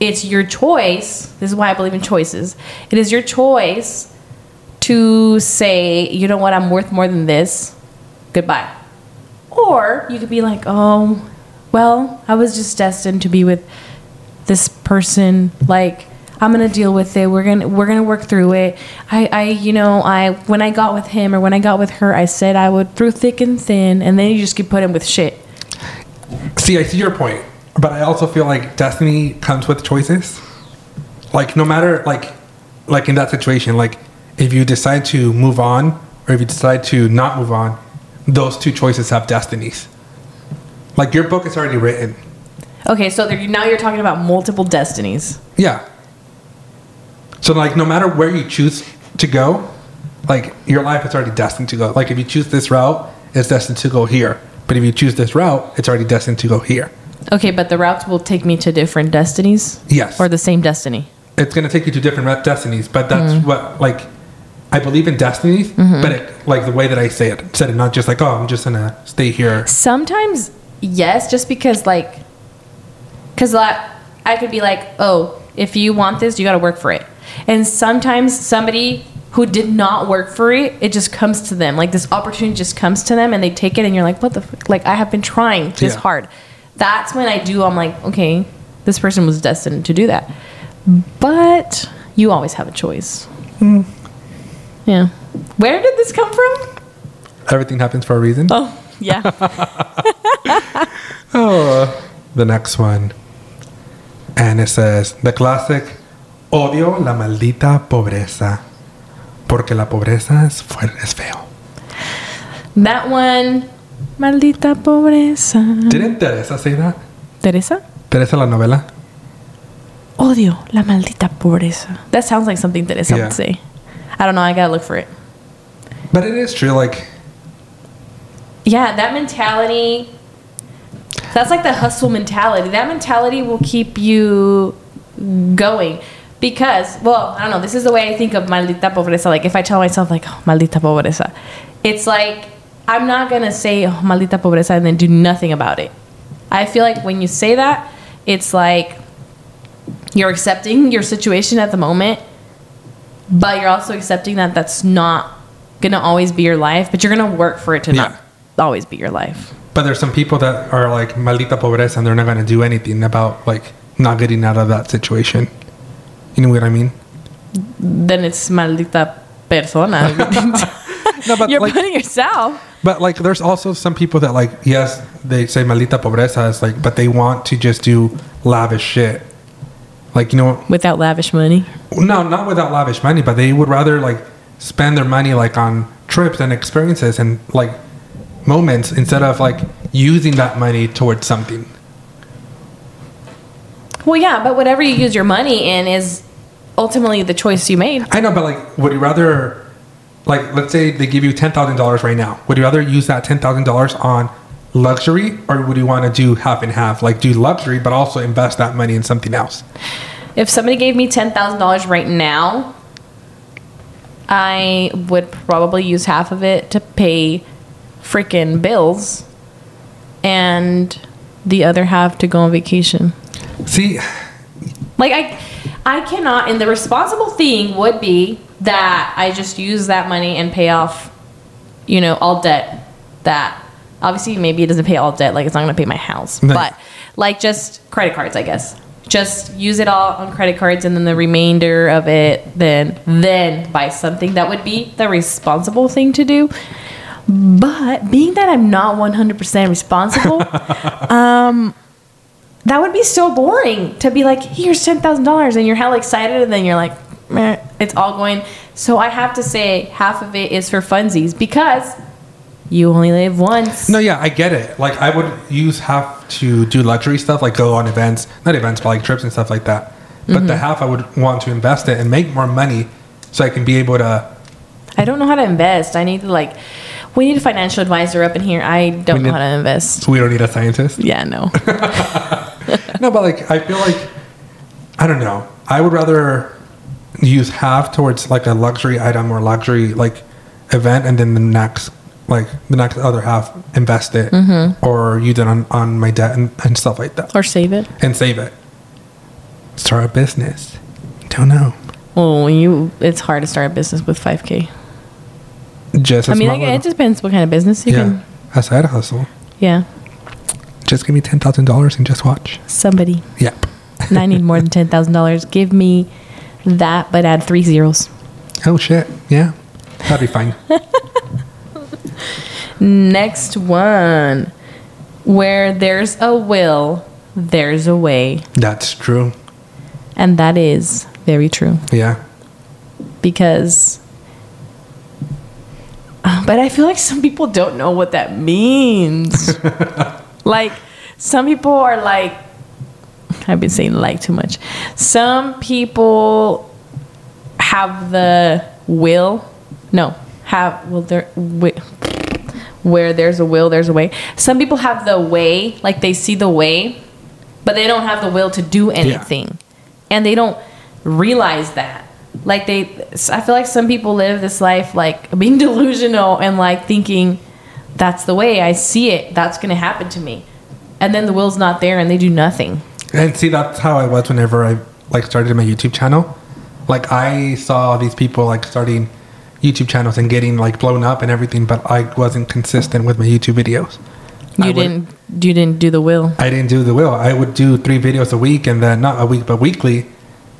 Speaker 1: it's your choice. This is why I believe in choices. It is your choice to say, you know what, I'm worth more than this. Goodbye. Or you could be like, oh, well, I was just destined to be with this person. Like, I'm gonna deal with it. We're gonna we're gonna work through it. I, I you know I when I got with him or when I got with her, I said I would through thick and thin, and then you just keep putting with shit.
Speaker 2: See, I see your point, but I also feel like destiny comes with choices. Like no matter like like in that situation, like if you decide to move on or if you decide to not move on, those two choices have destinies. Like your book is already written.
Speaker 1: Okay, so there, now you're talking about multiple destinies.
Speaker 2: Yeah. So like no matter where you choose to go, like your life is already destined to go. Like if you choose this route, it's destined to go here. But if you choose this route, it's already destined to go here.
Speaker 1: Okay, but the routes will take me to different destinies.
Speaker 2: Yes.
Speaker 1: Or the same destiny.
Speaker 2: it's going to take you to different re- destinies but that's
Speaker 1: Mm-hmm.
Speaker 2: what like i believe in destinies but it, like the way that i say it said it not just like oh i'm just gonna stay here
Speaker 1: Sometimes yes, just because like, because I could be like, oh, if you want this, you got to work for it. And sometimes somebody who did not work for it, it just comes to them. Like this opportunity just comes to them, and they take it, and you're like, what the fuck? Like I have been trying this
Speaker 2: Yeah.
Speaker 1: hard. That's when I do. I'm like, okay, this person was destined to do that. But you always have a choice.
Speaker 2: Hmm.
Speaker 1: Yeah. Where did this come from?
Speaker 2: everything happens for a reason
Speaker 1: Oh, yeah. [laughs]
Speaker 2: oh the next one and it says the classic Odio la maldita pobreza. Porque la pobreza es, fuer- es feo.
Speaker 1: That one, maldita pobreza.
Speaker 2: ¿Didn't Teresa say that?
Speaker 1: Teresa?
Speaker 2: Teresa la novela?
Speaker 1: Odio la maldita pobreza. That sounds like something Teresa
Speaker 2: Yeah.
Speaker 1: would say. I don't know. I gotta look for it.
Speaker 2: But it is true, like,
Speaker 1: Yeah, that mentality. That's like the hustle mentality. That mentality will keep you going. Because, well, I don't know. This is the way I think of maldita pobreza. Like, if I tell myself, like, oh, maldita pobreza, it's like, I'm not going to say, oh, maldita pobreza, and then do nothing about it. I feel like when you say that, it's like you're accepting your situation at the moment, but you're also accepting that that's not going to always be your life, but you're going to work for it to
Speaker 2: Yeah.
Speaker 1: not always be your life.
Speaker 2: but there's some people that are like, maldita pobreza, and they're not going to do anything about, like, not getting out of that situation. You know what I mean?
Speaker 1: Then it's maldita persona. [laughs]
Speaker 2: No, but [laughs]
Speaker 1: you're
Speaker 2: like,
Speaker 1: putting yourself.
Speaker 2: But like, there's also some people that like, yes, they say malita pobreza is like, but they want to just do lavish shit. Like you know,
Speaker 1: Without lavish money.
Speaker 2: no, not without lavish money, but they would rather like spend their money like on trips and experiences and like moments instead of like using that money towards something.
Speaker 1: Well, yeah, but whatever you use your money in is ultimately the choice you made.
Speaker 2: I know, but like, would you rather, like, let's say they give you ten thousand dollars right now? Would you rather use that ten thousand dollars on luxury, or would you want to do half and half, like do luxury, but also invest that money in something else?
Speaker 1: If somebody gave me $10,000 right now, I would probably use half of it to pay freaking bills and the other half to go on vacation.
Speaker 2: See,
Speaker 1: Like I I cannot and the responsible thing would be that I just use that money and pay off you know all debt that obviously maybe it doesn't pay all debt like it's not going to pay my house.
Speaker 2: No.
Speaker 1: but like just credit cards I guess. Just use it all on credit cards and then the remainder of it then then buy something. That would be the responsible thing to do. But being that I'm not 100% responsible [laughs] um, that would be so boring to be like, here's ten thousand dollars, and you're hella excited, and then you're like, Meh, it's all going. So I have to say, half of it is for funsies because you only live once.
Speaker 2: no, yeah, I get it. Like, I would use half to do luxury stuff, like go on events, not events, but like trips and stuff like that. But the mm-hmm. half I would want to invest it and make more money, so I can be able to.
Speaker 1: I don't know how to invest. I need to like, we need a financial advisor up in here. I don't
Speaker 2: We
Speaker 1: know how to invest.
Speaker 2: We don't need a scientist.
Speaker 1: Yeah, no. [laughs]
Speaker 2: No, but like I feel like I don't know. I would rather use half towards like a luxury item or luxury like event, and then the next like the next other half invest it mm-hmm. or use it on on my debt and, and stuff like that,
Speaker 1: or save it.
Speaker 2: and save it. Start a business. Don't know.
Speaker 1: Well, you, it's hard to start a business with five k.
Speaker 2: Just
Speaker 1: I mean, like, it depends what kind of business you
Speaker 2: yeah,
Speaker 1: can.
Speaker 2: a side hustle.
Speaker 1: Yeah,
Speaker 2: Just give me ten thousand dollars and just watch.
Speaker 1: somebody.
Speaker 2: Yep.
Speaker 1: and I need more than [laughs] ten thousand dollars. Give me that, but add three zeros.
Speaker 2: Oh shit. Yeah, that'd be fine. [laughs]
Speaker 1: Next one, where there's a will, there's a way,
Speaker 2: That's true.
Speaker 1: and that is very true
Speaker 2: Yeah.
Speaker 1: because. Uh, but I feel like some people don't know what that means. [laughs] like some people are like, I've been saying like too much. Some people have the will, no, have will there wi- where there's a will, there's a way. Some people have the way, like they see the way, but they don't have the will to do anything, and they don't realize that. Like they, I feel like some people live this life like being [laughs] delusional and like thinking that's the way I see it. That's gonna happen to me, and then the will's not there, and they do nothing.
Speaker 2: And see, that's how I was whenever I like started my YouTube channel. Like I saw these people like starting YouTube channels and getting like blown up and everything, but I wasn't consistent with my YouTube videos.
Speaker 1: You
Speaker 2: would-
Speaker 1: didn't, you didn't do the will.
Speaker 2: I didn't do the will. I would do three videos a week, and then not a week, but weekly,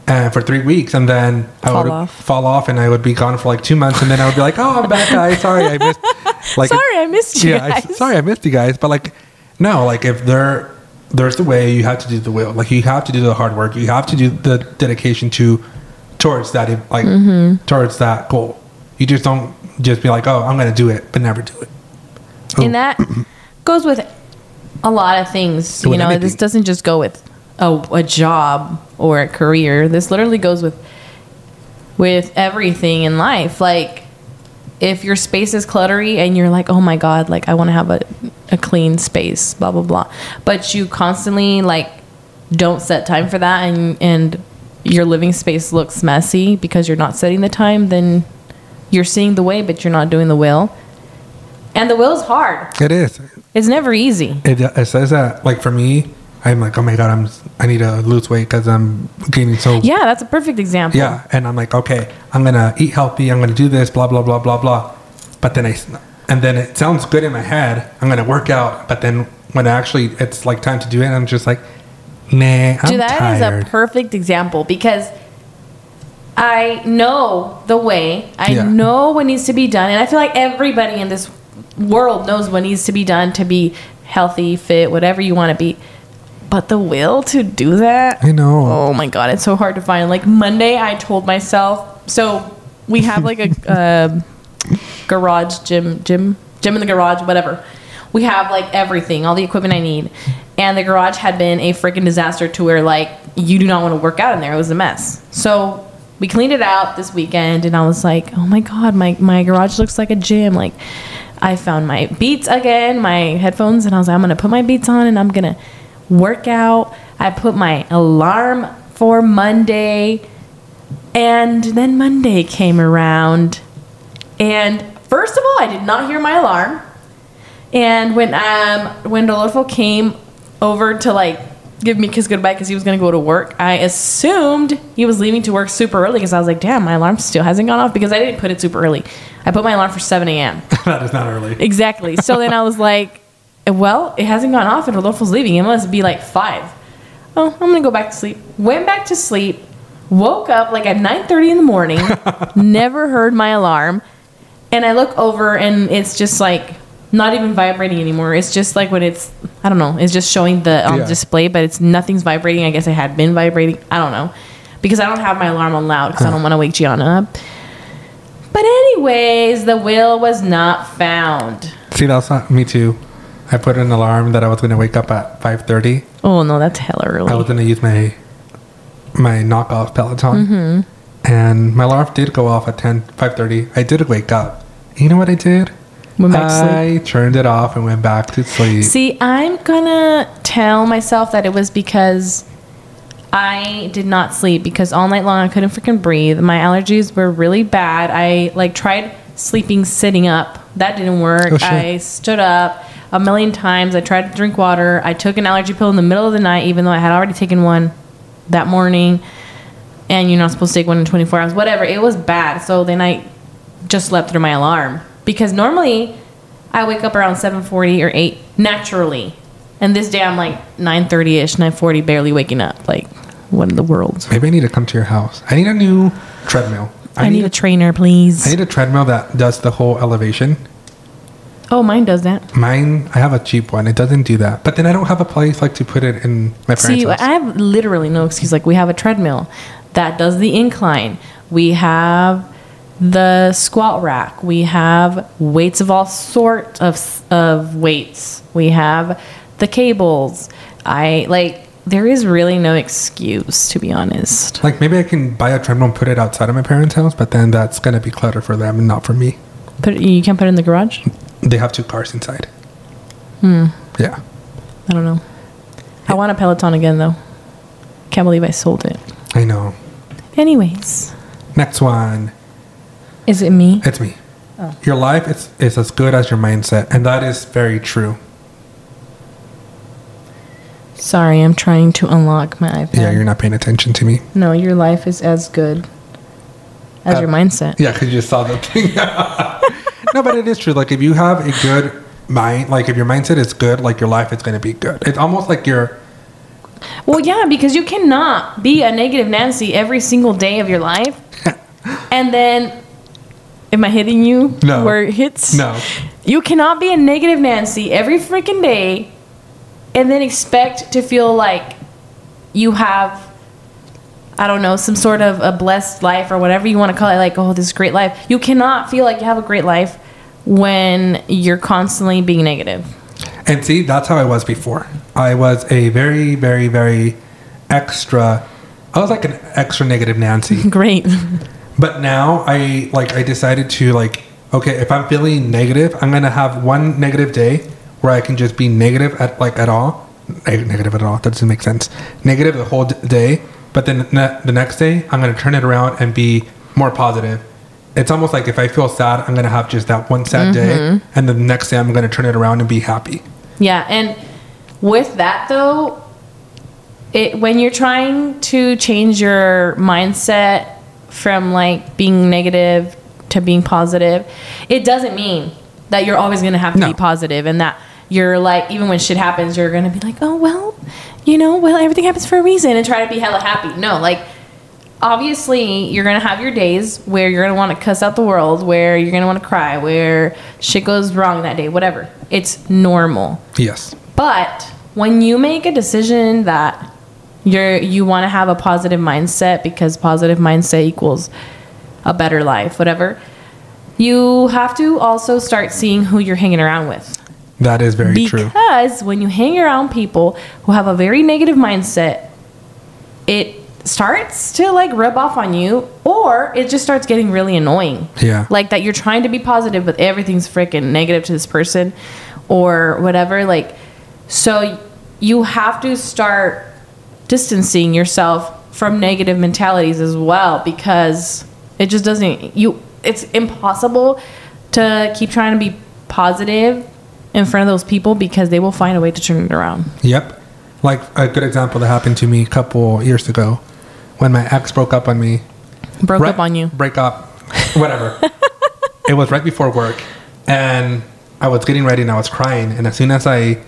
Speaker 2: and for three weeks, and then I
Speaker 1: Fall
Speaker 2: would
Speaker 1: off.
Speaker 2: fall off, and I would be gone for like two months, and then I would be like, "Oh, I'm back, guys. Sorry, I missed." [laughs] Like,
Speaker 1: Sorry, I missed you
Speaker 2: yeah, I-
Speaker 1: guys.
Speaker 2: sorry, I missed you guys. But like, no, like if there, there's the way you have to do the will. Like you have to do the hard work. You have to do the dedication to towards that like
Speaker 1: Mm-hmm.
Speaker 2: towards that goal. You just don't just be like, oh, I'm gonna do it, but never do it. Oh.
Speaker 1: And that [clears throat] goes with a lot of things. You
Speaker 2: With
Speaker 1: know,
Speaker 2: anything.
Speaker 1: this doesn't just go with a, a job or a career. This literally goes with with everything in life. Like if your space is cluttery and you're like, oh my god, like I want to have a a clean space, blah blah blah, but you constantly like don't set time for that and and your living space looks messy because you're not setting the time, then you're seeing the way, but you're not doing the will. And the will is hard.
Speaker 2: It is.
Speaker 1: It's never easy.
Speaker 2: It, it says that like for me, I'm like, oh my god, I'm I need to lose weight because I'm gaining so
Speaker 1: Yeah, that's a perfect example.
Speaker 2: Yeah, and I'm like, okay, I'm gonna eat healthy. I'm gonna do this, blah blah blah blah blah. But then I, and then it sounds good in my head. I'm gonna work out, but then when actually it's like time to do it, I'm just like, nah, I'm
Speaker 1: Dude, that is
Speaker 2: tired.
Speaker 1: a perfect example because I know the way. I
Speaker 2: Yeah.
Speaker 1: know what needs to be done, and I feel like everybody in this world knows what needs to be done to be healthy, fit, whatever you want to be. But the will to do that,
Speaker 2: I know.
Speaker 1: Oh my god, it's so hard to find. Like Monday, I told myself. So we have like a [laughs] um garage gym, gym, gym in the garage, whatever. We have like everything, all the equipment I need, and the garage had been a freaking disaster to where like you do not want to work out in there. It was a mess. So we cleaned it out this weekend, and I was like, oh my god, my my garage looks like a gym. Like I found my Beats again, my headphones, and I was like, I'm gonna put my Beats on, and I'm gonna work out. I put my alarm for Monday. And then Monday came around. And first of all, I did not hear my alarm. And when um when Rodolfo came over to like give me kiss goodbye because he was gonna go to work, I assumed he was leaving to work super early because I was like, damn, my alarm still hasn't gone off because I didn't put it super early. I put my alarm for 7 a.m. [laughs]
Speaker 2: that is not early.
Speaker 1: Exactly. So then I was like, well, it hasn't gone off and Rodolfo's leaving. It must be like five. Oh, I'm gonna go back to sleep. Went back to sleep. Woke up like at 9:30 in the morning. [laughs] never heard my alarm, and I look over and it's just like not even vibrating anymore. It's just like when it's I don't know. It's just showing the um,
Speaker 2: Yeah.
Speaker 1: display, but it's nothing's vibrating. I guess it had been vibrating. I don't know because I don't have my alarm on loud because I don't want to wake Gianna up. But anyways, the will was not found.
Speaker 2: See, that's not me too. I put an alarm that I was gonna wake up at 5:30.
Speaker 1: Oh no, that's hella early.
Speaker 2: I was gonna use my my knockoff Peloton,
Speaker 1: Mm-hmm.
Speaker 2: and my alarm did go off at 10 5:30. I did wake up. You know what I did?
Speaker 1: Went back to sleep.
Speaker 2: I turned it off and went back to sleep.
Speaker 1: See, I'm gonna tell myself that it was because I did not sleep because all night long I couldn't freaking breathe. My allergies were really bad. I like tried sleeping sitting up. That didn't work.
Speaker 2: Oh.
Speaker 1: I stood up a million times. I tried to drink water. I took an allergy pill in the middle of the night, even though I had already taken one that morning. And you're not supposed to take one in 24 hours. Whatever. It was bad. So then I just slept through my alarm because normally I wake up around 7:40 or 8 naturally. And this day I'm like 9:30ish, 9:40 barely waking up. Like what in the world?
Speaker 2: Maybe I need to come to your house. I need a new treadmill.
Speaker 1: I, need a trainer, please.
Speaker 2: I need a treadmill that does the whole elevation.
Speaker 1: Oh, mine does that.
Speaker 2: Mine, I have a cheap one. It doesn't do that. But then I don't have a place like to put it in my parents'
Speaker 1: See,
Speaker 2: house.
Speaker 1: I have literally no excuse. Like we have a treadmill that does the incline. We have the squat rack. We have weights of all sorts of of weights. We have the cables. I like. There is really no excuse, to be honest.
Speaker 2: like maybe I can buy a treadmill and put it outside of my parents' house, but then that's gonna be clutter for them and not for me.
Speaker 1: Put it, you can't put it in the garage.
Speaker 2: They have two cars inside. Hmm. Yeah.
Speaker 1: I don't know. I want a Peloton again though. Can't believe I sold it.
Speaker 2: I know.
Speaker 1: Anyways,
Speaker 2: Next one.
Speaker 1: is it me?
Speaker 2: It's me.
Speaker 1: Oh.
Speaker 2: Your life is, is as good as your mindset, and that is very true.
Speaker 1: Sorry, I'm trying to unlock my iPad.
Speaker 2: Yeah, you're not paying attention to me.
Speaker 1: No, your life is as good as
Speaker 2: Uh,
Speaker 1: your mindset.
Speaker 2: Yeah, because you just saw the thing. [laughs] no, but it is true. Like if you have a good mind, like if your mindset is good, like your life is going to be good. It's almost like you're.
Speaker 1: Well, yeah, because you cannot be a negative Nancy every single day of your life. [laughs] and then, am I hitting you?
Speaker 2: No.
Speaker 1: Where it hits?
Speaker 2: No.
Speaker 1: You cannot be a negative Nancy every freaking day and then expect to feel like you have I don't know, some sort of a blessed life or whatever you want to call it, like, oh, this is great life. You cannot feel like you have a great life when you're constantly being negative.
Speaker 2: And see, that's how I was before. I was a very, very, very extra. I was like an extra negative Nancy. [laughs]
Speaker 1: Great.
Speaker 2: But now I like I decided to like okay, if I'm feeling negative, I'm gonna have one negative day where I can just be negative at like at all, Neg- negative at all. That doesn't make sense. Negative the whole d- day, but then ne- the next day I'm gonna turn it around and be more positive. It's almost like if I feel sad, I'm gonna have just that one sad day, mm-hmm. and the next day I'm gonna turn it around and be happy.
Speaker 1: Yeah, and with that though, it when you're trying to change your mindset from like being negative to being positive, it doesn't mean that you're always going to have to
Speaker 2: No.
Speaker 1: be positive and that you're like even when shit happens you're going to be like, "Oh, well, you know, well everything happens for a reason" and try to be hella happy. No, like obviously you're gonna have your days where you're gonna want to cuss out the world, where you're gonna want to cry, where shit goes wrong that day, whatever. It's normal.
Speaker 2: Yes.
Speaker 1: But when you make a decision that you're you want to have a positive mindset because positive mindset equals a better life, whatever, you have to also start seeing who you're hanging around with.
Speaker 2: That is very true.
Speaker 1: Because when you hang around people who have a very negative mindset, it starts to like rub off on you or it just starts getting really annoying.
Speaker 2: Yeah.
Speaker 1: Like that you're trying to be positive but everything's freaking negative to this person or whatever like so you have to start distancing yourself from negative mentalities as well because it just doesn't you it's impossible to keep trying to be positive in front of those people because they will find a way to turn it around.
Speaker 2: Yep. Like a good example that happened to me a couple years ago when my ex broke up on me.
Speaker 1: Broke
Speaker 2: Right-
Speaker 1: up on you.
Speaker 2: Break up. [laughs] Whatever. it was right before work. And I was getting ready and I was crying. And as soon as I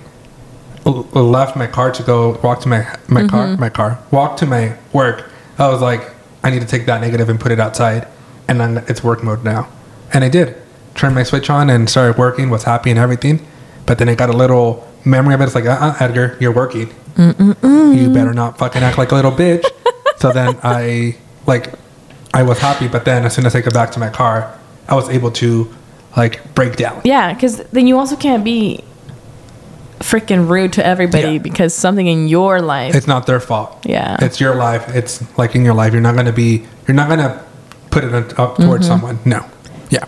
Speaker 2: l- left my car to go walk to my, my car,
Speaker 1: Mm-hmm.
Speaker 2: my car, walk to my work, I was like, I need to take that negative and put it outside. And then it's work mode now. And I did. Turned my switch on and started working, was happy and everything. But then I got a little memory of it. It's like, uh uh Edgar, you're working. You better not fucking act like a little bitch. [laughs] so then I, like, I was happy. But then as soon as I got back to my car, I was able to, like, break down.
Speaker 1: Yeah, because then you also can't be freaking rude to everybody
Speaker 2: Yeah.
Speaker 1: because something in your life.
Speaker 2: It's not their fault.
Speaker 1: Yeah.
Speaker 2: It's your life. It's like in your life. You're not going to be, you're not going to put it up towards mm-hmm. someone. No. Yeah.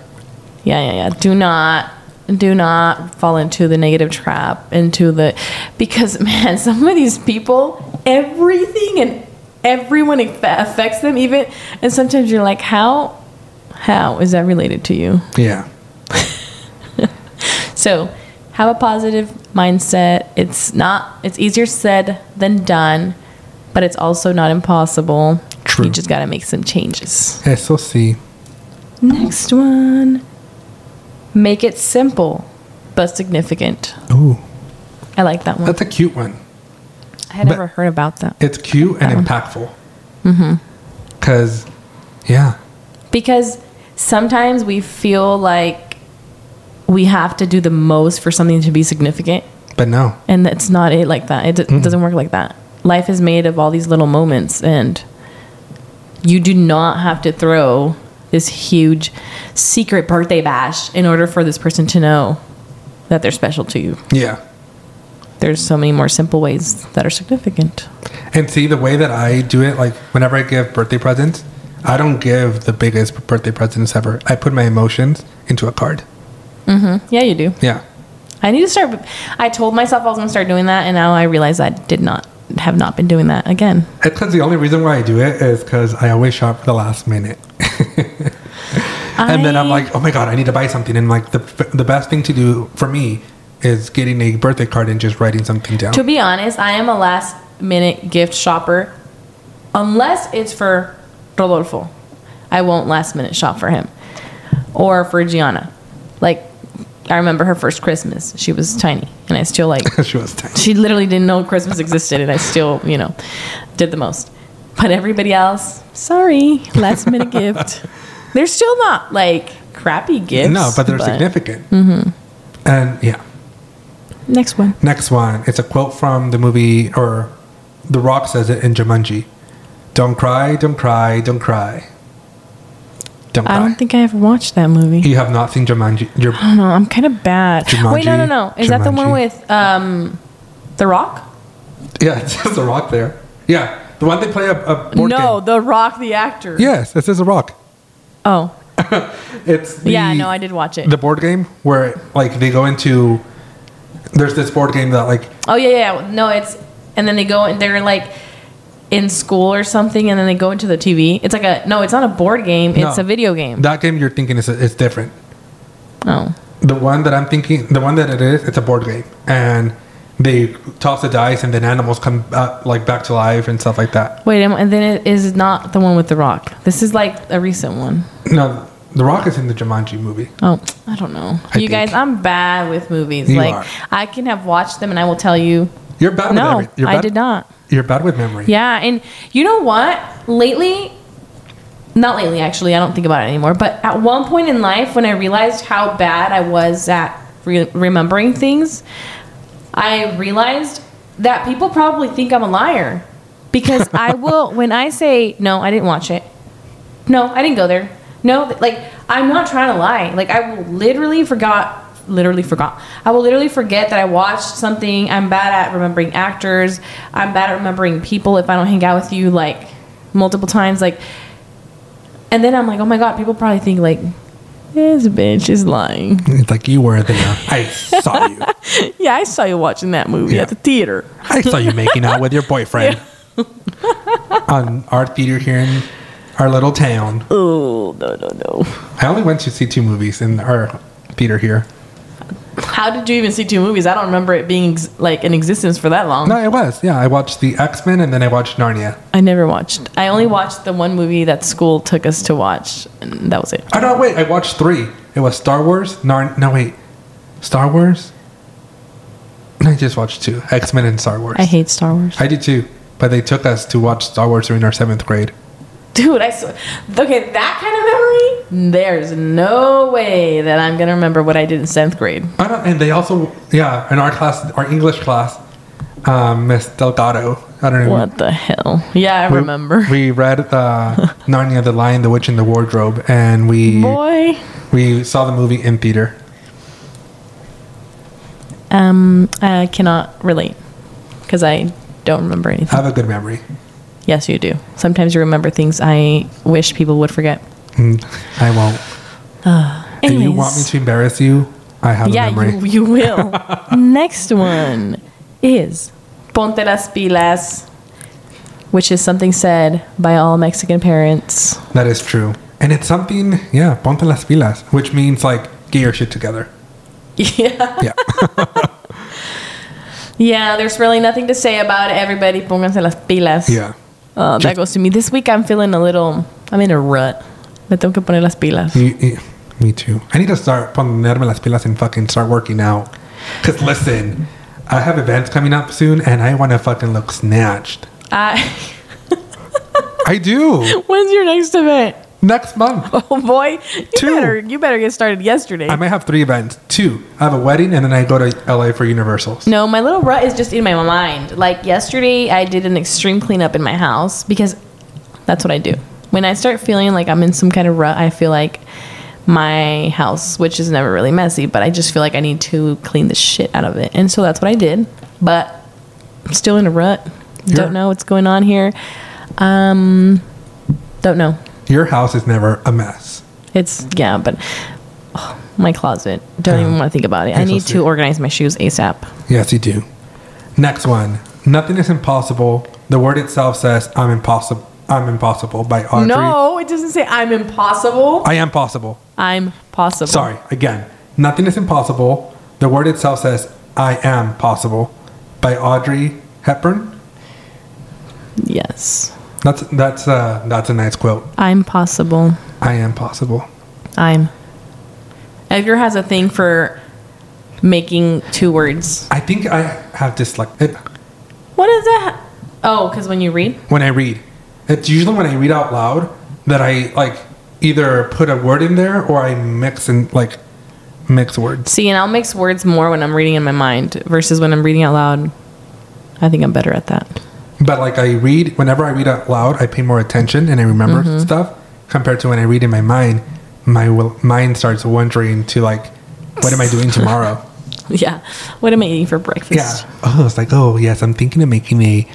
Speaker 1: Yeah, yeah, yeah. Do not do not fall into the negative trap into the because [laughs] man, some of these people, everything and everyone affects them even and sometimes you're like, how how is that related to you?
Speaker 2: Yeah. [laughs]
Speaker 1: So, have a positive mindset. It's not it's easier said than done, but it's also not impossible.
Speaker 2: True.
Speaker 1: You just got to make some changes.
Speaker 2: Eso sí.
Speaker 1: Next one. Make it simple but significant.
Speaker 2: Ooh.
Speaker 1: I like that one.
Speaker 2: That's a cute one.
Speaker 1: I had
Speaker 2: but-
Speaker 1: never heard about that.
Speaker 2: It's cute and
Speaker 1: one.
Speaker 2: impactful. Mm-hmm. Because, yeah.
Speaker 1: Because sometimes we feel like we have to do the most for something to be significant,
Speaker 2: But no.
Speaker 1: and that's not it like that. It d- doesn't work like that. Life is made of all these little moments, and you do not have to throw this huge secret birthday bash in order for this person to know that they're special to you.
Speaker 2: Yeah.
Speaker 1: There's so many more simple ways that are significant.
Speaker 2: And see, the way that I do it, like whenever I give birthday presents, I don't give the biggest birthday presents ever. I put my emotions into a card. Mm-hmm.
Speaker 1: Yeah, you do.
Speaker 2: Yeah.
Speaker 1: I need to start. I told myself I was going to start doing that, and now I realize I did not have not been doing that again.
Speaker 2: It's because the only reason why I do it is because I always shop for the last minute. [laughs] and then I'm like, oh my God, I need to buy something. And like the, the best thing to do for me is getting a birthday card and just writing something down.
Speaker 1: To be honest, I am a last minute gift shopper, unless it's for Rodolfo. I won't last minute shop for him, or for Gianna. Like, I remember her first Christmas. She was tiny, and I still like. [laughs]
Speaker 2: she was tiny.
Speaker 1: she literally didn't know Christmas existed, and I still, you know, did the most. But everybody else, sorry, last minute [laughs] gift. They're still not like crappy gifts.
Speaker 2: No, but they're significant. Mm-hmm. And yeah.
Speaker 1: Next one.
Speaker 2: Next one. It's a quote from the movie, or The Rock says it in Jumanji. Don't cry, don't cry, don't cry. Don't
Speaker 1: I
Speaker 2: cry.
Speaker 1: don't think I ever watched that movie.
Speaker 2: you have not seen Jumanji. You're,
Speaker 1: I don't know. I'm kind of bad. Wait, no, no,
Speaker 2: Jumanji,
Speaker 1: no. Is that the one
Speaker 2: Jumanji.
Speaker 1: with um, The Rock?
Speaker 2: yeah, [laughs] it says The Rock there. Yeah, the one they play a, a board
Speaker 1: no,
Speaker 2: game.
Speaker 1: The Rock, the actor.
Speaker 2: Yes, it says The Rock.
Speaker 1: Oh, [laughs]
Speaker 2: It's the,
Speaker 1: yeah. No, I did watch it.
Speaker 2: the board game where like they go into. There's this board game that like
Speaker 1: oh yeah, yeah. No, it's and then they go and they're like in school or something, and then they go into the TV. It's like a no. It's not a board game. It's
Speaker 2: No.
Speaker 1: a video game.
Speaker 2: that game you're thinking is is different.
Speaker 1: oh,
Speaker 2: The one that I'm thinking, the one that it is, it's a board game, and they toss the dice, and then animals come uh, like back to life and stuff like that.
Speaker 1: wait, am- and then it is not the one with The Rock. This is like a recent one.
Speaker 2: No, The Rock is in the Jumanji movie.
Speaker 1: Oh, I don't know.
Speaker 2: I
Speaker 1: you
Speaker 2: think.
Speaker 1: guys, I'm bad with movies.
Speaker 2: You
Speaker 1: like
Speaker 2: are.
Speaker 1: I can have watched them, and I will tell you,
Speaker 2: You're bad.
Speaker 1: no,
Speaker 2: with you're
Speaker 1: I did not.
Speaker 2: You're bad with memory.
Speaker 1: Yeah, and you know what? Lately, not lately actually, I don't think about it anymore, but at one point in life when I realized how bad I was at re- remembering things, I realized that people probably think I'm a liar because [laughs] I will when I say no, I didn't watch it. No, I didn't go there. No, like I'm not trying to lie. Like I will literally forgot literally forgot. I will literally forget that I watched something. I'm bad at remembering actors. I'm bad at remembering people if I don't hang out with you like multiple times like and then I'm like, "Oh my god, people probably think like this bitch is lying." [laughs]
Speaker 2: It's like you were there. I saw you. [laughs]
Speaker 1: yeah, I saw you watching that movie
Speaker 2: Yeah.
Speaker 1: at the theater.
Speaker 2: I saw you making out with your [laughs] boyfriend on our theater here in our little town.
Speaker 1: Oh, no, no, no.
Speaker 2: I only went to see two movies in our theater here.
Speaker 1: How did you even see two movies? I don't remember it being ex- like in existence for that long.
Speaker 2: No, it was. Yeah, I watched the X Men and then I watched Narnia.
Speaker 1: I never watched. I only watched the one movie that school took us to watch, and that was it.
Speaker 2: Oh no, wait! I watched three. It was Star Wars. Nar- no, wait, Star Wars. I just watched two. X Men and Star Wars.
Speaker 1: I hate Star Wars.
Speaker 2: I did too, but they took us to watch Star Wars during our seventh grade. [laughs]
Speaker 1: Dude, I saw. Okay, that kind of memory. There's no way that I'm gonna remember what I did in seventh grade.
Speaker 2: I don't, and they also, yeah, in our class, our English class, um, Miss Delgado. I don't know.
Speaker 1: What the hell? Yeah, I
Speaker 2: We-
Speaker 1: remember.
Speaker 2: We read uh, [laughs] Narnia, the Lion, the Witch, and the Wardrobe, and we
Speaker 1: Boy.
Speaker 2: we saw the movie in theater.
Speaker 1: Um, I cannot relate because I don't remember anything.
Speaker 2: I have a good memory.
Speaker 1: Yes, you do. Sometimes you remember things I wish people would forget.
Speaker 2: Mm, I won't. [sighs] And you want me to embarrass you? I have
Speaker 1: Yeah,
Speaker 2: a memory.
Speaker 1: you, you will. [laughs] Next one is Ponte las pilas, which is something said by all Mexican parents.
Speaker 2: That is true. And it's something, yeah, ponte las pilas, which means like get your shit together.
Speaker 1: Yeah.
Speaker 2: Yeah. [laughs]
Speaker 1: Yeah, there's really nothing to say about it. Everybody, pónganse las pilas.
Speaker 2: yeah.
Speaker 1: Uh, that goes to me. This week I'm feeling a little, I'm in a rut. Me tengo que poner las pilas.
Speaker 2: You- you- me too. I need to start ponerme las pilas and fucking start working out. Because listen, I have events coming up soon and I want to fucking look snatched.
Speaker 1: I,
Speaker 2: I do. [laughs]
Speaker 1: when's your next event?
Speaker 2: Next month. [laughs]
Speaker 1: Oh boy, you
Speaker 2: Two.
Speaker 1: better you better get started yesterday.
Speaker 2: I might have three events. Two. I have a wedding and then I go to LA for Universals.
Speaker 1: No, my little rut is just in my mind. Like yesterday, I did an extreme cleanup in my house because that's what I do. When I start feeling like I'm in some kind of rut, I feel like my house, which is never really messy, but I just feel like I need to clean the shit out of it. And so that's what I did. But I'm still in a rut. Don't know what's going on here. Um, don't know.
Speaker 2: Your house is never a mess.
Speaker 1: It's yeah, but oh, my closet. Don't even want to think about it. I need to organize my shoes ASAP.
Speaker 2: Yes, you do. Next one. Nothing is impossible. The word itself says I'm impossible. I'm impossible by Audrey.
Speaker 1: No, it doesn't say I'm impossible.
Speaker 2: I am possible.
Speaker 1: I'm possible.
Speaker 2: Sorry, again. Nothing is impossible. The word itself says I am possible by Audrey Hepburn.
Speaker 1: Yes.
Speaker 2: That's that's uh that's a nice quote.
Speaker 1: I'm possible.
Speaker 2: I am possible.
Speaker 1: I'm. Edgar has a thing for making two words.
Speaker 2: I think I have dyslexia.
Speaker 1: What is that? Oh, because when you read?
Speaker 2: When I read, it's usually when I read out loud that I like either put a word in there or I mix and like mix words.
Speaker 1: See, and I'll mix words more when I'm reading in my mind versus when I'm reading out loud. I think I'm better at that.
Speaker 2: But like I read, whenever I read out loud, I pay more attention and I remember
Speaker 1: Mm-hmm.
Speaker 2: stuff compared to when I read in my mind. My will, mind starts wondering to like, what am I doing tomorrow? [laughs]
Speaker 1: Yeah. What am I eating for breakfast?
Speaker 2: yeah. Oh, it's like, oh yes, I'm thinking of making a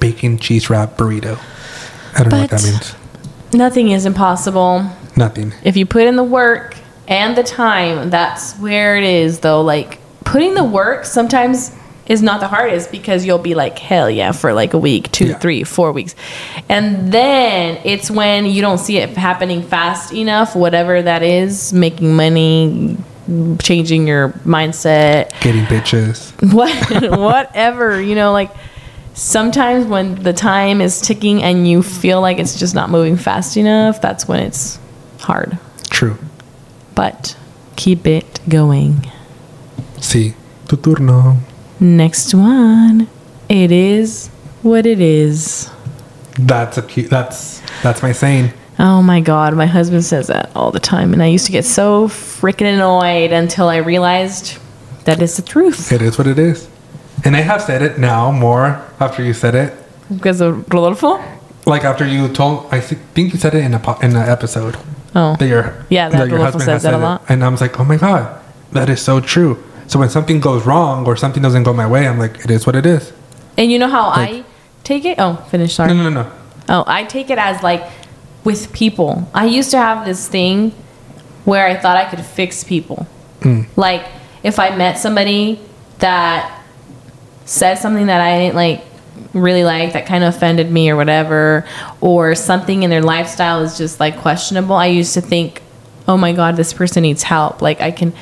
Speaker 2: bacon cheese wrap burrito. I don't know what that means.
Speaker 1: Nothing is impossible.
Speaker 2: Nothing.
Speaker 1: If you put in the work and the time, that's where it is though. Like putting the work sometimes is not the hardest because you'll be like, hell yeah, for like a week, two,
Speaker 2: Yeah.
Speaker 1: three, four weeks. And then it's when you don't see it happening fast enough, whatever that is, making money, changing your mindset,
Speaker 2: Getting bitches. [laughs]
Speaker 1: what whatever you know like sometimes when the time is ticking and you feel like it's just not moving fast enough that's when it's hard
Speaker 2: True.
Speaker 1: but keep it going
Speaker 2: Sí. Tu turno.
Speaker 1: Next one it is what it is
Speaker 2: That's a cute. That's that's my saying.
Speaker 1: oh my god my husband says that all the time and i used to get so freaking annoyed until i realized that is the truth
Speaker 2: It is what it is. And I have said it now more after you said it.
Speaker 1: because of rodolfo
Speaker 2: Like after you told, I think you said it in a in an episode
Speaker 1: oh
Speaker 2: that your
Speaker 1: Yeah, that Rodolfo says
Speaker 2: has
Speaker 1: that a
Speaker 2: said it.
Speaker 1: lot.
Speaker 2: and I was like, oh my god, that is so true. So when something goes wrong or something doesn't go my way, I'm like, it is what it is.
Speaker 1: and you know how i take it oh finish sorry
Speaker 2: No, no, no, no.
Speaker 1: Oh, I take it as like with people. I used to have this thing where I thought I could fix people. Mm. Like if I met somebody that said something that I didn't like really like that kind of offended me or whatever or something in their lifestyle is just like questionable, I used to think, "Oh my god, this person needs help. Like I can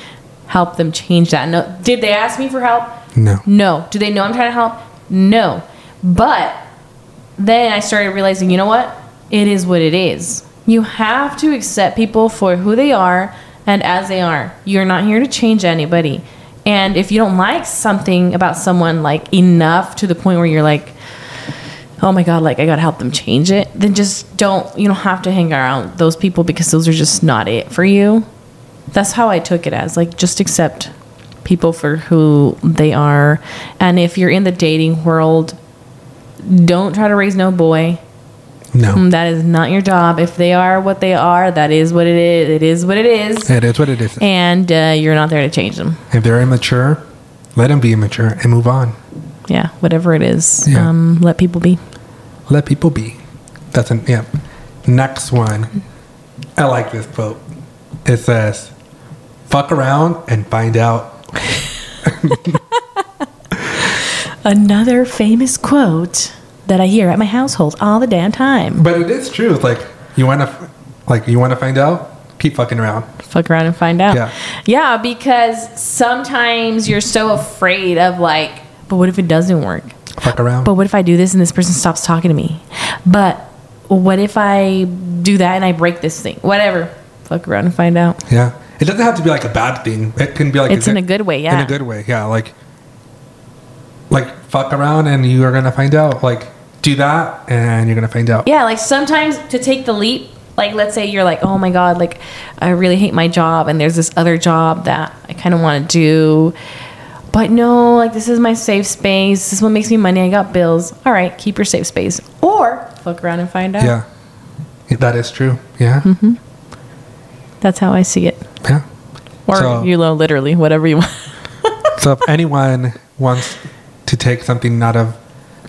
Speaker 1: help them change that." No, did they ask me for help?
Speaker 2: No.
Speaker 1: No. Do they know I'm trying to help? No. But then I started realizing, you know what? It is what it is. You have to accept people for who they are and as they are. You're not here to change anybody. And if you don't like something about someone like enough to the point where you're like, oh my god, like I gotta help them change it, then just don't. You don't have to hang around those people because those are just not it for you. That's how I took it as like just accept people for who they are. And if you're in the dating world, don't try to raise no boy.
Speaker 2: No.
Speaker 1: Mm, That is not your job. If they are what they are, that is what it is. It is what it is.
Speaker 2: It is what it is.
Speaker 1: And uh, you're not there to change them.
Speaker 2: If they're immature, let them be immature and move on.
Speaker 1: Yeah, whatever it is.
Speaker 2: Yeah.
Speaker 1: Um, let people be.
Speaker 2: Let people be. That's an yeah. Next one. I like this quote. It says, "Fuck around and find out." [laughs]
Speaker 1: Another famous quote that I hear at my household all the damn time.
Speaker 2: But it is true. It's like you want to, like you want to find out. Keep fucking around.
Speaker 1: Fuck around and find out.
Speaker 2: Yeah.
Speaker 1: Yeah, because sometimes you're so afraid of like, but what if it doesn't work?
Speaker 2: Fuck around.
Speaker 1: But what if I do this and this person stops talking to me? But what if I do that and I break this thing? Whatever. Fuck around and find out.
Speaker 2: yeah. It doesn't have to be like a bad thing. It can be like
Speaker 1: It's in a good way, yeah.
Speaker 2: In a good way, yeah. Like, like fuck around and you are gonna find out. Like, do that and you're gonna find out.
Speaker 1: Yeah, like sometimes to take the leap, like let's say you're like, oh my God, like I really hate my job and there's this other job that I kind of want to do. But no, like this is my safe space. This is what makes me money. I got bills. All right, keep your safe space. Or fuck around and find out.
Speaker 2: Yeah. That is true. Yeah.
Speaker 1: Mm-hmm. That's how I see it.
Speaker 2: Yeah.
Speaker 1: Or
Speaker 2: So-
Speaker 1: you know, literally, whatever you want. [laughs]
Speaker 2: So if anyone wants to take something out of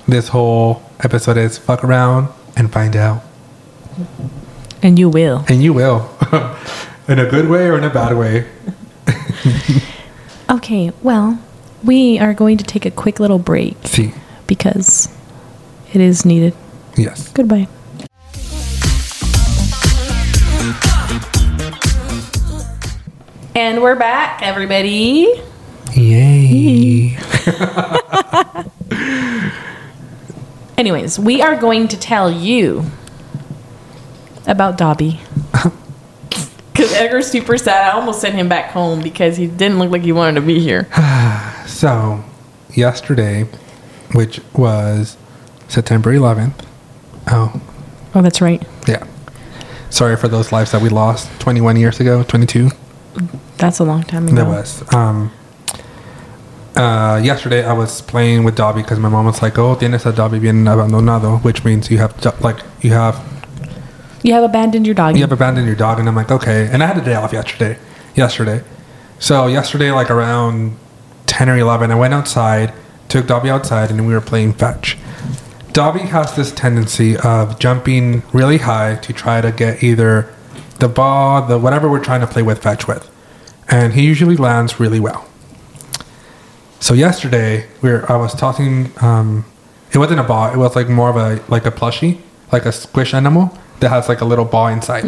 Speaker 2: this whole episode is fuck around and find out.
Speaker 1: and you will.
Speaker 2: And you will. [laughs] in a good way or in a bad way. [laughs]
Speaker 1: Okay, well, we are going to take a quick little break
Speaker 2: See.
Speaker 1: because it is needed.
Speaker 2: Yes.
Speaker 1: Goodbye. And we're back, everybody.
Speaker 2: Yay. [laughs]
Speaker 1: Anyways, we are going to tell you about Dobby. [laughs] Because Edgar's super sad. I almost sent him back home because he didn't look like he wanted to be here. [sighs]
Speaker 2: So, yesterday, which was September 11th. Oh,
Speaker 1: Oh, that's right.
Speaker 2: yeah. Sorry for those lives that we lost 21 years ago, 22.
Speaker 1: That's a long time ago.
Speaker 2: There was. Um, uh, yesterday I was playing with Dobby because my mom was like, "Oh, tienes a Dobby bien abandonado," which means you have do- like you have
Speaker 1: You have abandoned your dog.
Speaker 2: you have abandoned your dog, and I'm like, okay. And I had a day off yesterday. Yesterday, so yesterday, like around ten or eleven, I went outside, took Dobby outside, and we were playing fetch. Dobby has this tendency of jumping really high to try to get either the ball, the whatever we're trying to play with fetch with, and he usually lands really well. So yesterday, we were, I was tossing. Um, it wasn't a ball. It was like more of a like a plushie, like a squish animal that has like a little ball inside.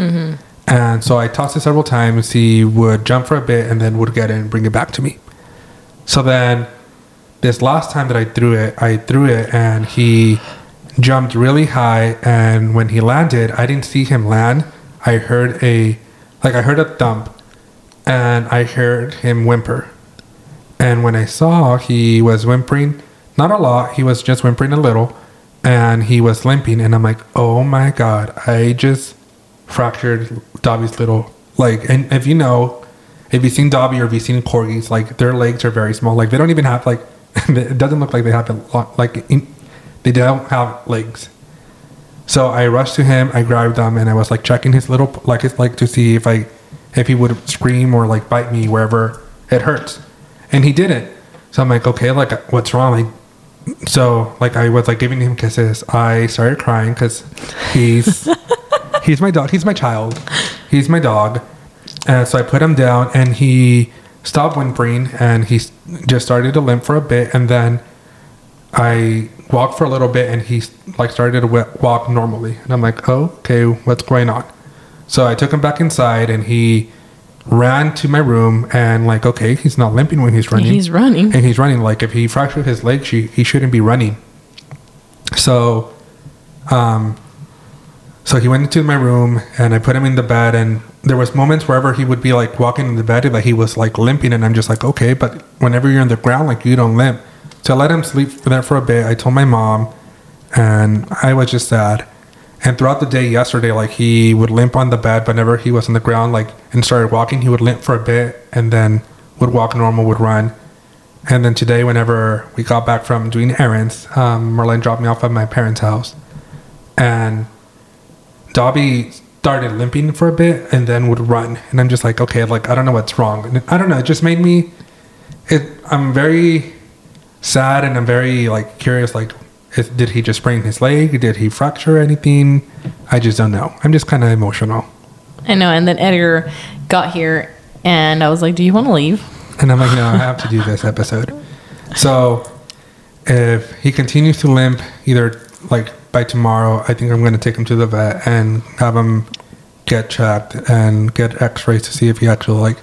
Speaker 2: And so I tossed it several times. He would jump for a bit and then would get it and bring it back to me. So then, this last time that I threw it, I threw it and he jumped really high. And when he landed, I didn't see him land. I heard a, like I heard a thump, and I heard him whimper. And when I saw he was whimpering, not a lot, he was just whimpering a little, and he was limping. And I'm like, oh my god, I just fractured Dobby's little like And if you know, if you've seen Dobby or if you've seen corgis, like their legs are very small. Like they don't even have like, [laughs] it doesn't look like they have a lot, like in, they don't have legs. So I rushed to him, I grabbed him, and I was like checking his little like his like to see if I if he would scream or like bite me wherever it hurts, and he didn't. So I'm like, okay, like what's wrong? Like, so like I was like giving him kisses. I started crying because he's [laughs] he's my dog. He's my child. He's my dog. And so I put him down, and he stopped whimpering, and he just started to limp for a bit, and then I walked for a little bit, and he like started to walk normally, and I'm like, oh, okay, what's going on? So I took him back inside, and he ran to my room, and like, okay, he's not limping when he's running.
Speaker 1: He's running.
Speaker 2: and he's running. Like if he fractured his leg, she, he shouldn't be running. So, um, so he went into my room and I put him in the bed and there was moments wherever he would be like walking in the bed that he was like limping and I'm just like, okay, but whenever you're on the ground, like you don't limp. I let him sleep there for a bit. I told my mom and I was just sad. And throughout the day yesterday, like he would limp on the bed, but whenever he was on the ground, like and started walking, he would limp for a bit and then would walk normal, would run. And then today, whenever we got back from doing errands, um, Marlene dropped me off at my parents' house, and Dobby started limping for a bit and then would run. And I'm just like, okay, like I don't know what's wrong. And I don't know. It just made me. It. I'm very sad and I'm very like curious. Like, is, did he just sprain his leg? Did he fracture anything? I just don't know. I'm just kind of emotional.
Speaker 1: I know. And then Edgar got here, and I was like, "Do you want to leave?"
Speaker 2: And I'm like, no, I have to do this episode. So if he continues to limp, either like by tomorrow, I think I'm going to take him to the vet and have him get checked and get x-rays to see if he actually like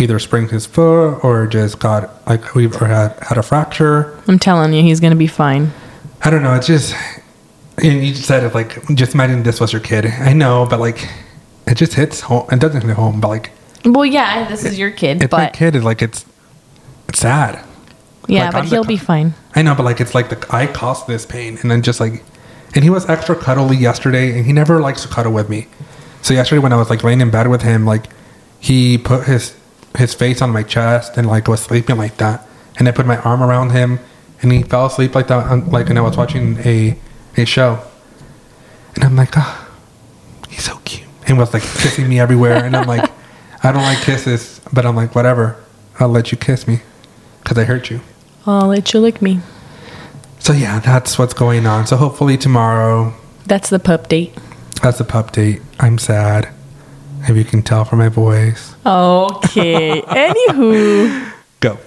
Speaker 2: either sprained his foot or just got like we've or had, had a fracture.
Speaker 1: I'm telling you, he's gonna be fine.
Speaker 2: I don't know. It's just, and you said it like, just imagine this was your kid. I know, but like, it just hits home. It doesn't hit home, but like,
Speaker 1: Well, yeah, this is your kid,
Speaker 2: my
Speaker 1: but
Speaker 2: kid is like, it's, it's sad.
Speaker 1: yeah,
Speaker 2: like,
Speaker 1: but
Speaker 2: I'm
Speaker 1: he'll
Speaker 2: co-
Speaker 1: be fine.
Speaker 2: I know, but like it's like the I caused this pain, and then just like, and he was extra cuddly yesterday, and he never likes to cuddle with me. So yesterday when I was like laying in bed with him, like he put his his face on my chest and like was sleeping like that, and I put my arm around him, and he fell asleep like that, on, like, and I was watching a a show, and I'm like, ah, he's so cute, and was like kissing me everywhere, and I'm like, [laughs] I don't like kisses, but I'm like, whatever, I'll let you kiss me, because I hurt you.
Speaker 1: I'll let you lick me.
Speaker 2: So yeah, that's what's going on. So hopefully tomorrow,
Speaker 1: That's the pup date.
Speaker 2: that's the pup date. I'm sad. If you can tell from my voice.
Speaker 1: Okay. [laughs] Anywho.
Speaker 2: Go.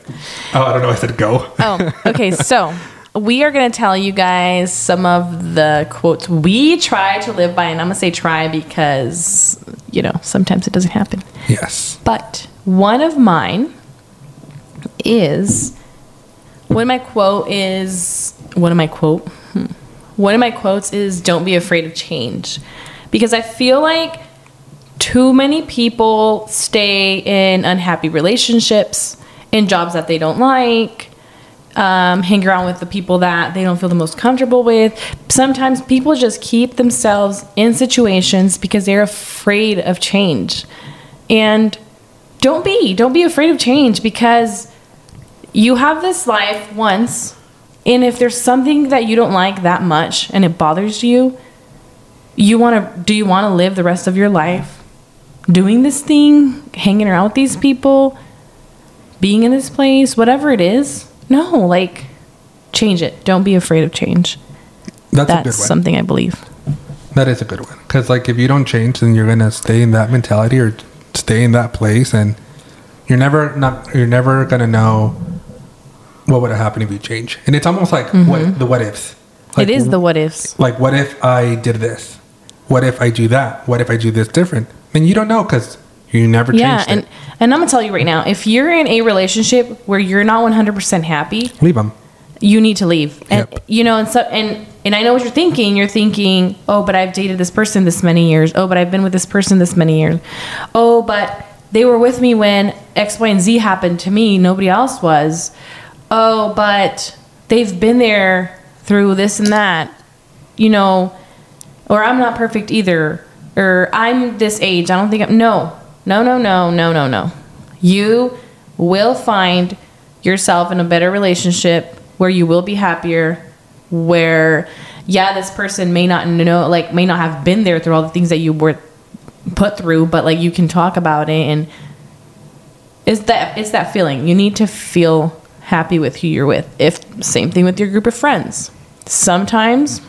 Speaker 2: Oh, I don't know. I said go.
Speaker 1: Oh, okay. So we are going to tell you guys some of the quotes we try to live by. And I'm going to say try because, you know, sometimes it doesn't happen.
Speaker 2: Yes.
Speaker 1: But one of mine is one of my quote is one of my quote hmm. one of my quotes is don't be afraid of change because I feel like too many people stay in unhappy relationships in jobs that they don't like um, hang around with the people that they don't feel the most comfortable with. Sometimes people just keep themselves in situations because they're afraid of change. And don't be, don't be afraid of change because you have this life once, and if there's something that you don't like that much and it bothers you, you want to do you want to live the rest of your life doing this thing, hanging around with these people, being in this place, whatever it is? No, like change it. Don't be afraid of change.
Speaker 2: That's, a
Speaker 1: That's
Speaker 2: good one.
Speaker 1: something I believe.
Speaker 2: That is a good one. Because like if you don't change, then you're gonna stay in that mentality or stay in that place, and you're never not you're never gonna know what would have happened if you change. And it's almost like what the what ifs. Like,
Speaker 1: Mm-hmm. it is the what ifs.
Speaker 2: like what if I did this? What if I do that? What if I do this different? Then you don't know because you never
Speaker 1: Yeah,
Speaker 2: changed
Speaker 1: and
Speaker 2: it.
Speaker 1: and I'm gonna tell you right now, if you're in a relationship where you're not 100% happy,
Speaker 2: Leave them.
Speaker 1: you need to leave. And
Speaker 2: Yep.
Speaker 1: you know, and so and and I know what you're thinking. You're thinking, "Oh, but I've dated this person this many years. Oh, but I've been with this person this many years. Oh, but they were with me when X, Y, and Z happened to me. Nobody else was. Oh, but they've been there through this and that. You know, or I'm not perfect either. Or I'm this age. I don't think I'm no. No, no, no, no, no, no. You will find yourself in a better relationship where you will be happier where yeah, this person may not know like may not have been there through all the things that you were put through, but like you can talk about it and it's that it's that feeling. You need to feel happy with who you're with. If same thing with your group of friends. Sometimes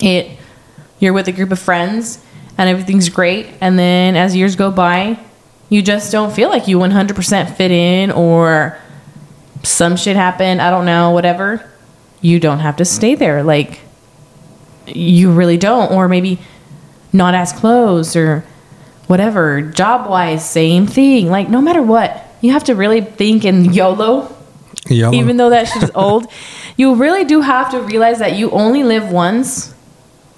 Speaker 1: it you're with a group of friends and everything's great and then as years go by you just don't feel like you 100% fit in or some shit happened i don't know whatever you don't have to stay there like you really don't or maybe not as close or whatever job wise same thing like no matter what you have to really think in yolo
Speaker 2: Yellow.
Speaker 1: even though that shit is old, [laughs] you really do have to realize that you only live once.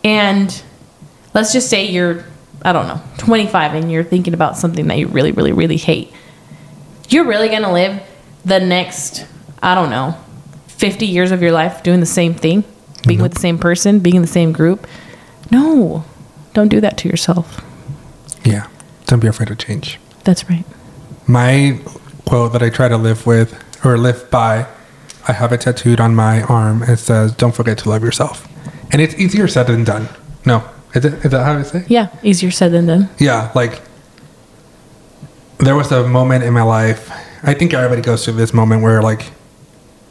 Speaker 1: And let's just say you're, I don't know, 25 and you're thinking about something that you really, really, really hate. You're really going to live the next, I don't know, 50 years of your life doing the same thing, being mm-hmm. with the same person, being in the same group. No, don't do that to yourself.
Speaker 2: yeah. Don't be afraid to change.
Speaker 1: That's right.
Speaker 2: My quote that I try to live with or live by, I have it tattooed on my arm. It says, "Don't forget to love yourself," and it's easier said than done. No, is it? Is that how I say?
Speaker 1: Yeah, easier said than done.
Speaker 2: Yeah, like there was a moment in my life. I think everybody goes through this moment where like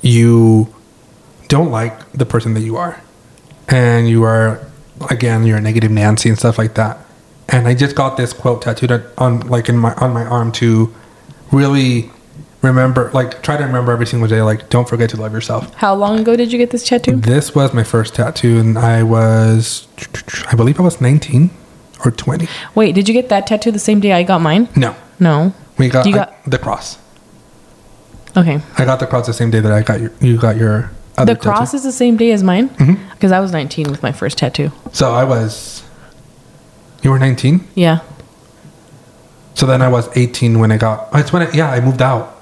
Speaker 2: you don't like the person that you are, and you are again you're a negative Nancy and stuff like that. And I just got this quote tattooed on, on like in my on my arm to really remember, like try to remember every single day. Like don't forget to love yourself.
Speaker 1: How long ago did you get this tattoo?
Speaker 2: This was my first tattoo, and I was, I believe I was 19 or 20.
Speaker 1: Wait, did you get that tattoo the same day I got mine?
Speaker 2: No,
Speaker 1: No.
Speaker 2: we got,
Speaker 1: You
Speaker 2: I-
Speaker 1: got-
Speaker 2: the cross.
Speaker 1: Okay.
Speaker 2: I got the cross the same day that I got your, you got your other
Speaker 1: The cross
Speaker 2: tattoo.
Speaker 1: is the same day as mine?
Speaker 2: Mhm.
Speaker 1: Because I was 19 with my first tattoo.
Speaker 2: So I was, you were 19.
Speaker 1: Yeah.
Speaker 2: So then I was 18 when I got. It's when I, yeah I moved out.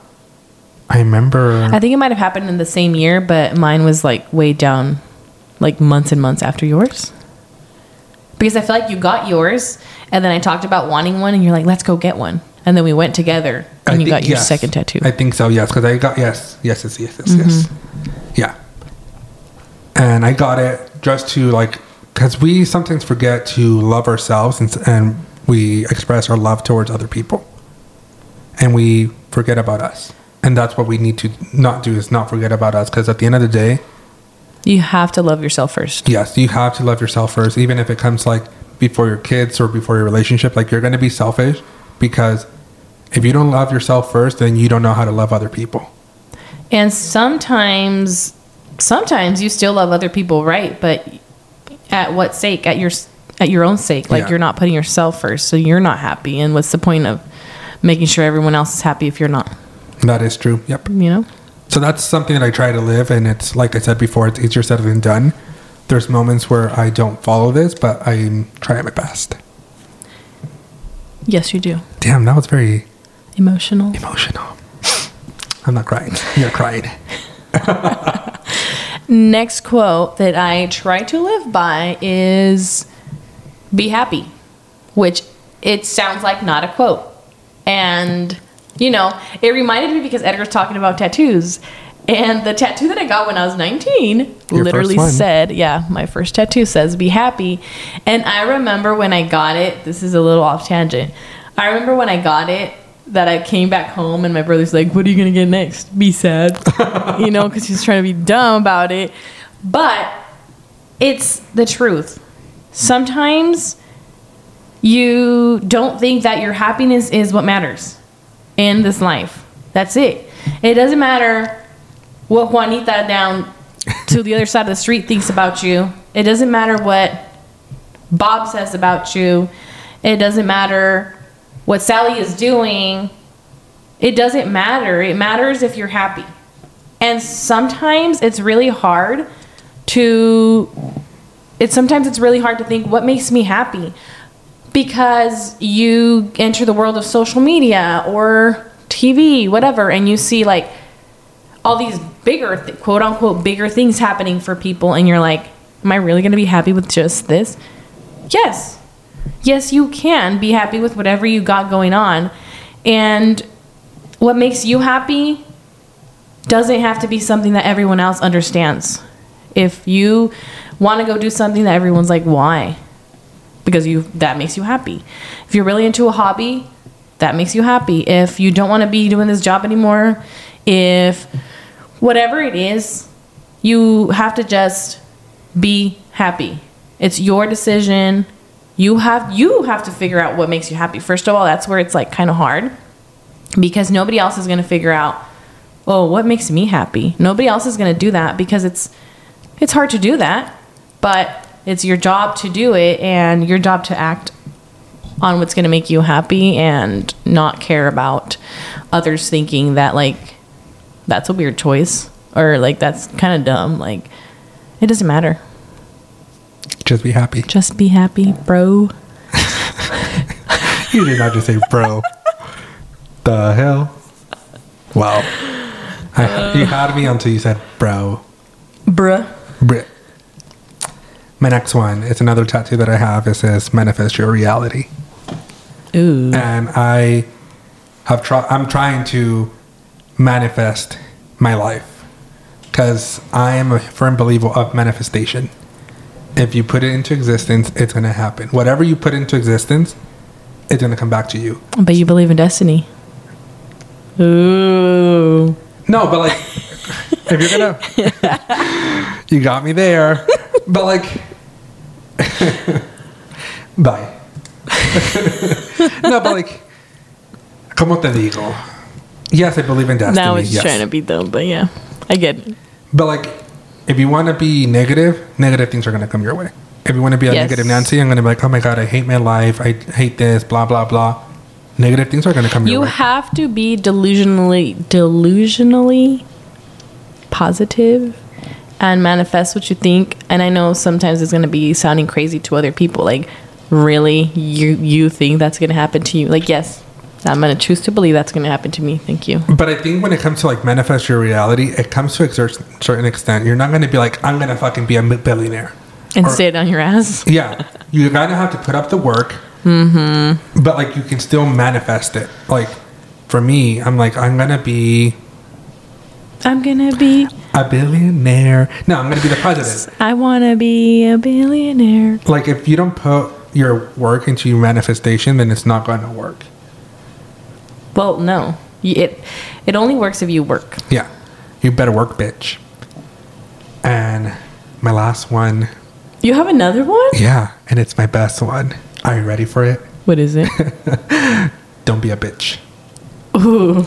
Speaker 2: I remember.
Speaker 1: I think it might have happened in the same year, but mine was like way down, like months and months after yours. Because I feel like you got yours, and then I talked about wanting one, and you're like, let's go get one. And then we went together,
Speaker 2: I
Speaker 1: and you
Speaker 2: think-
Speaker 1: got your
Speaker 2: yes.
Speaker 1: second tattoo.
Speaker 2: I think so. Yes, because I got yes, yes, yes, yes, yes,
Speaker 1: Mm-hmm.
Speaker 2: yes. Yeah. And I got it just to like, because we sometimes forget to love ourselves and, and we express our love towards other people, and we forget about us. And that's what we need to not do is not forget about us. Because at the end of the day,
Speaker 1: you have to love yourself first.
Speaker 2: yes, you have to love yourself first, even if it comes like before your kids or before your relationship. Like you're going to be selfish because if you don't love yourself first, then you don't know how to love other people.
Speaker 1: And sometimes, sometimes you still love other people, right? But at what sake? At your at your own sake. Like
Speaker 2: Yeah.
Speaker 1: you're not putting yourself first, so you're not happy. And what's the point of making sure everyone else is happy if you're not?
Speaker 2: That is true. Yep.
Speaker 1: You know.
Speaker 2: So that's something that I try to live, and it's like I said before, it's easier said than done. There's moments where I don't follow this, but I'm trying my best.
Speaker 1: Yes, you do.
Speaker 2: Damn, that was very
Speaker 1: Emotional.
Speaker 2: emotional. I'm not crying. You're crying. [laughs]
Speaker 1: Next quote that I try to live by is be happy, which it sounds like not a quote. And you know, it reminded me because Edgar's talking about tattoos. And the tattoo that I got when I was 19
Speaker 2: Your
Speaker 1: literally said, yeah, my first tattoo says be happy. And I remember when I got it, this is a little off tangent. I remember when I got it that I came back home and my brother's like, what are you going to get next? Be sad. [laughs] you know, because he's trying to be dumb about it. But it's the truth. Sometimes you don't think that your happiness is what matters in this life. That's it. It doesn't matter what Juanita down to the other side of the street thinks about you. It doesn't matter what Bob says about you. It doesn't matter what Sally is doing. It doesn't matter. It matters if you're happy. And sometimes it's really hard to it's sometimes it's really hard to think what makes me happy because you enter the world of social media or TV, whatever, and you see like all these bigger, th- quote unquote, bigger things happening for people, and you're like, am I really going to be happy with just this? Yes. Yes, you can be happy with whatever you got going on. And what makes you happy doesn't have to be something that everyone else understands. If you want to go do something that everyone's like, why? Because you that makes you happy. If you're really into a hobby, that makes you happy. If you don't want to be doing this job anymore, if whatever it is, you have to just be happy. It's your decision. You have you have to figure out what makes you happy. First of all, that's where it's like kind of hard because nobody else is going to figure out oh what makes me happy nobody else is going to do that because it's it's hard to do that but it's your job to do it and your job to act on what's going to make you happy and not care about others thinking that like that's a weird choice or like that's kind of dumb like it doesn't matter
Speaker 2: Just be happy.
Speaker 1: just be happy bro [laughs]
Speaker 2: You did not just say bro. the hell? Wow. I, you had me until you said bro.
Speaker 1: bruh
Speaker 2: Brit. My next one is another tattoo that I have. It says manifest your reality.
Speaker 1: ooh
Speaker 2: And I have tried, I'm trying to manifest my life because I am a firm believer of manifestation. If you put it into existence, it's going to happen. Whatever you put into existence, it's going to come back to you.
Speaker 1: but you believe in destiny ooh
Speaker 2: No, but like, if you're gonna, [laughs] you got me there. But like, [laughs] bye. [laughs] no, but like, como te digo? Yes, I believe in destiny.
Speaker 1: now it's
Speaker 2: yes.
Speaker 1: trying to be dumb but yeah i get it
Speaker 2: But like, if you want to be negative, negative things are gonna come your way. If you want to be a
Speaker 1: Yes.
Speaker 2: negative Nancy, I'm gonna be like, oh my god, I hate my life. I hate this. Blah blah blah. Negative things are gonna come
Speaker 1: You
Speaker 2: your way.
Speaker 1: You have to be delusionally delusionally positive and manifest what you think. And I know sometimes it's gonna be sounding crazy to other people. Like, really, you you think that's gonna happen to you? Like, yes, I'm gonna choose to believe that's gonna happen to me. Thank you.
Speaker 2: But I think when it comes to like manifest your reality, it comes to a cer- certain extent. You're not going to be like, I'm going to fucking be a billionaire.
Speaker 1: And
Speaker 2: Or-
Speaker 1: stay it on your ass. [laughs]
Speaker 2: Yeah. You gotta have to put up the work. Mm-hmm. But like you can still manifest it. Like for me, I'm like, I'm going to be
Speaker 1: I'm gonna be.
Speaker 2: A billionaire. No, I'm going to be the president.
Speaker 1: I wanna be a billionaire.
Speaker 2: Like if you don't put your work into your manifestation, then it's not going to work.
Speaker 1: Well, no, it it only works if you work.
Speaker 2: Yeah. You better work, bitch. And my last one,
Speaker 1: You have another one?
Speaker 2: yeah, and it's my best one. Are you ready for it?
Speaker 1: What is it? [laughs]
Speaker 2: Don't be a bitch.
Speaker 1: Ooh. [laughs]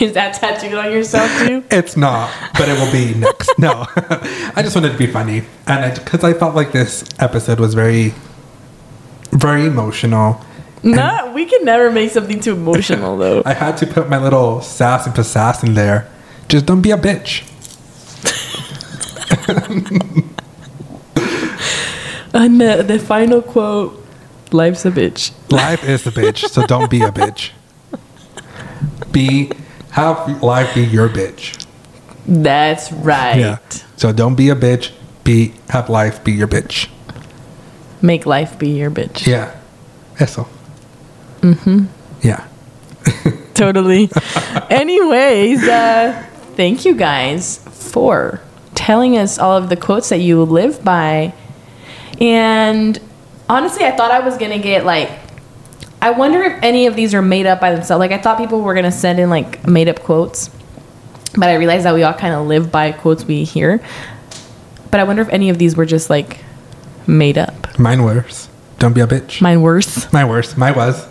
Speaker 1: Is that tattooed on yourself too?
Speaker 2: It's not, but it will be next. No, [laughs] I just wanted to be funny, and because I, felt like this episode was very, very emotional.
Speaker 1: Not. We can never make something too emotional [laughs] though.
Speaker 2: I had to put my little sass and pisass in there. Just don't be a bitch.
Speaker 1: And the, the final quote: "Life's a bitch."
Speaker 2: Life is a bitch, so don't be a bitch. Be have life be your bitch.
Speaker 1: That's right.
Speaker 2: Yeah. So don't be a bitch. Be have life be your bitch.
Speaker 1: Make life be your bitch.
Speaker 2: Yeah. Eso. Mm-hmm. Yeah. [laughs]
Speaker 1: totally. Anyways, uh, thank you guys for telling us all of the quotes that you live by. And honestly, I thought I was going to get like, I wonder if any of these are made up by themselves. Like, I thought people were going to send in like made up quotes, but I realized that we all kind of live by quotes we hear. But I wonder if any of these were just like made up.
Speaker 2: Mine worse. Don't be a bitch.
Speaker 1: Mine worse.
Speaker 2: My worse. My was.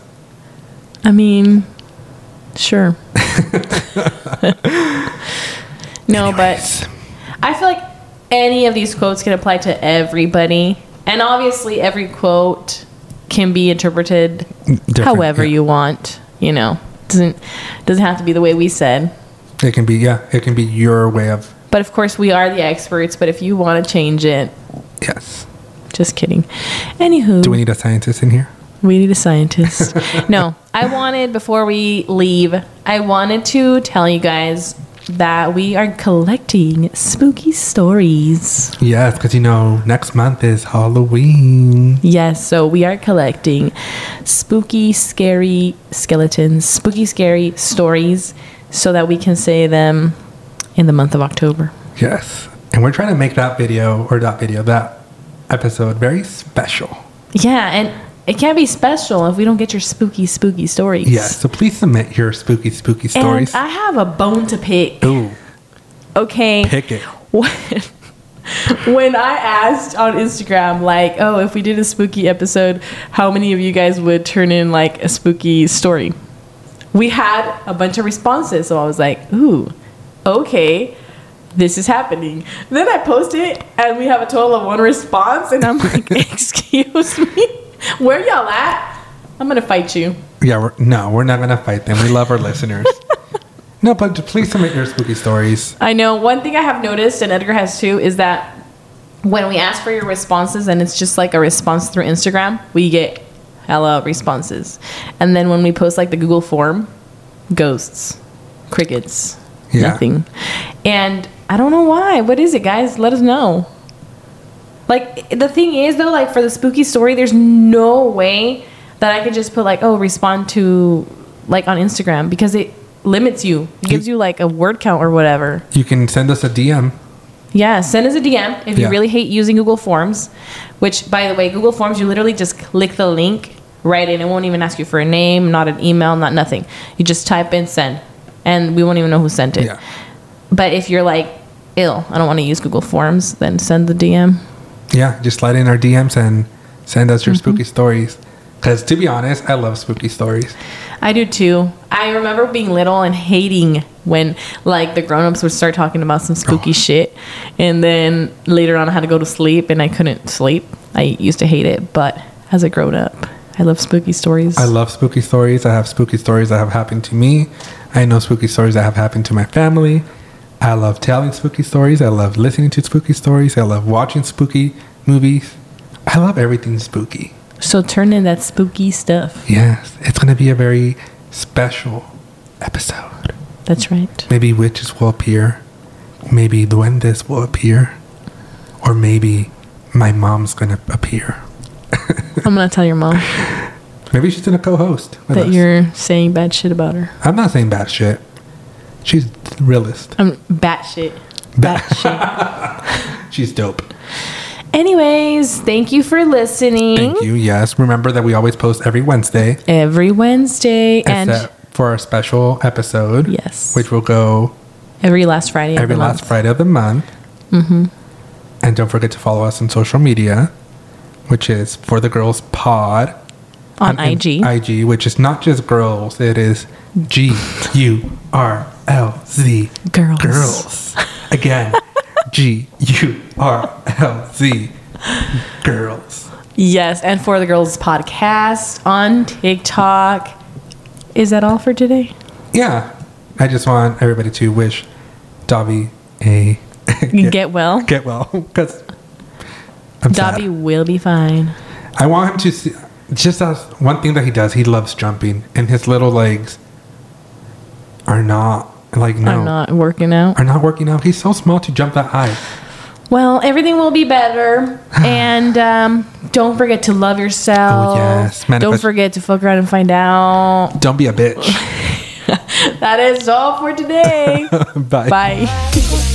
Speaker 1: I mean, sure. [laughs] no, but I feel like any of these quotes can apply to everybody. And obviously, every quote can be interpreted
Speaker 2: Different,
Speaker 1: however
Speaker 2: yeah.
Speaker 1: you want. You know, doesn't doesn't have to be the way we said.
Speaker 2: It can be yeah. It can be your way of
Speaker 1: But of course, we are the experts. But if you want to change it,
Speaker 2: yes.
Speaker 1: just kidding. Anywho,
Speaker 2: Do we need a scientist in here?
Speaker 1: We need a scientist. [laughs] no, I wanted before we leave, I wanted to tell you guys that we are collecting spooky stories.
Speaker 2: Yes, because you know next month is Halloween.
Speaker 1: Yes, so we are collecting spooky, scary skeletons, spooky, scary stories, so that we can say them in the month of October.
Speaker 2: Yes, and we're trying to make that video or that video that episode very special.
Speaker 1: Yeah, and it can't be special if we don't get your spooky, spooky stories.
Speaker 2: Yes, so please submit your spooky, spooky stories.
Speaker 1: And I have a bone to pick.
Speaker 2: Ooh,
Speaker 1: Okay.
Speaker 2: pick it.
Speaker 1: when, [laughs] when I asked on Instagram, like, oh, if we did a spooky episode, how many of you guys would turn in like a spooky story? We had a bunch of responses, so I was like, ooh, okay, this is happening. Then I post it, and we have a total of one response, and I'm like, [laughs] excuse me, [laughs] where y'all at? I'm gonna fight you.
Speaker 2: Yeah, we're, no, we're not gonna fight them. We love our listeners. [laughs] No, but please submit your spooky stories.
Speaker 1: I know one thing I have noticed, and Edgar has too, is that when we ask for your responses and it's just like a response through Instagram, we get hella responses. And then when we post like the Google form, ghosts, crickets,
Speaker 2: Yeah.
Speaker 1: nothing. And I don't know why. What is it, guys? Let us know. Like the thing is though, like for the spooky story, there's no way that I could just put like, oh, respond to like on Instagram because it limits you. It gives you like a word count or whatever.
Speaker 2: You can send us a DM.
Speaker 1: Yeah, send us a DM if
Speaker 2: Yeah.
Speaker 1: you really hate using Google Forms. Which, by the way, Google Forms, you literally just click the link right in. It won't even ask you for a name, not an email, not nothing. You just type in send, and we won't even know who sent it.
Speaker 2: Yeah.
Speaker 1: But if you're like, ill, I don't want to use Google Forms, then send the DM.
Speaker 2: Yeah, just slide in our DMs and send us your
Speaker 1: Mm-hmm.
Speaker 2: spooky stories. Because to be honest, I love spooky stories.
Speaker 1: I do too. I remember being little and hating when like the grown-ups would start talking about some spooky shit and then later on I had to go to sleep and I couldn't sleep. I used to hate it, but as a grown up, I love spooky stories.
Speaker 2: I love spooky stories. I have spooky stories that have happened to me. I know spooky stories that have happened to my family. I love telling spooky stories. I love listening to spooky stories. I love watching spooky movies. I love everything spooky.
Speaker 1: so turn in that spooky stuff.
Speaker 2: Yes, it's going to be a very special episode.
Speaker 1: That's right.
Speaker 2: Maybe witches will appear. Maybe duendes will appear. Or maybe my mom's going to appear. [laughs]
Speaker 1: I'm gonna tell your mom
Speaker 2: Maybe she's going to co-host with
Speaker 1: that
Speaker 2: us.
Speaker 1: you're saying bad shit about her.
Speaker 2: I'm not saying bad shit. She's the realist.
Speaker 1: I'm bat shit.
Speaker 2: Ba-
Speaker 1: Bat [laughs] shit.
Speaker 2: She's dope.
Speaker 1: Anyways, thank you for listening.
Speaker 2: Thank you. Yes. Remember that we always post every Wednesday,
Speaker 1: Every Wednesday and
Speaker 2: for our special episode.
Speaker 1: Yes.
Speaker 2: Which will go
Speaker 1: every last Friday. of
Speaker 2: every last
Speaker 1: month.
Speaker 2: Friday of the month. Mm-hmm. And don't forget to follow us on social media, which is for the Gurlz pod
Speaker 1: on
Speaker 2: in-
Speaker 1: IG.
Speaker 2: IG, which is not just girls. It is G U R L Z
Speaker 1: Girls.
Speaker 2: girls. Again, [laughs] G U R L Z girls.
Speaker 1: Yes, and for the Gurlz podcast on TikTok. Is that all for today?
Speaker 2: Yeah, I just want everybody to wish Dobby a
Speaker 1: Get, well. [laughs]
Speaker 2: get well because I'm
Speaker 1: Dobby
Speaker 2: sad.
Speaker 1: will be fine.
Speaker 2: I want him to see. Just as one thing that he does, he loves jumping, and his little legs are not like no
Speaker 1: I'm not working out.
Speaker 2: are not working out. He's so small to jump that high.
Speaker 1: Well, everything will be better. [sighs] and um, don't forget to love yourself.
Speaker 2: Oh, yes.
Speaker 1: Don't forget to fuck around and find out.
Speaker 2: Don't be a bitch. [laughs]
Speaker 1: that is all for today. [laughs]
Speaker 2: Bye.
Speaker 1: Bye.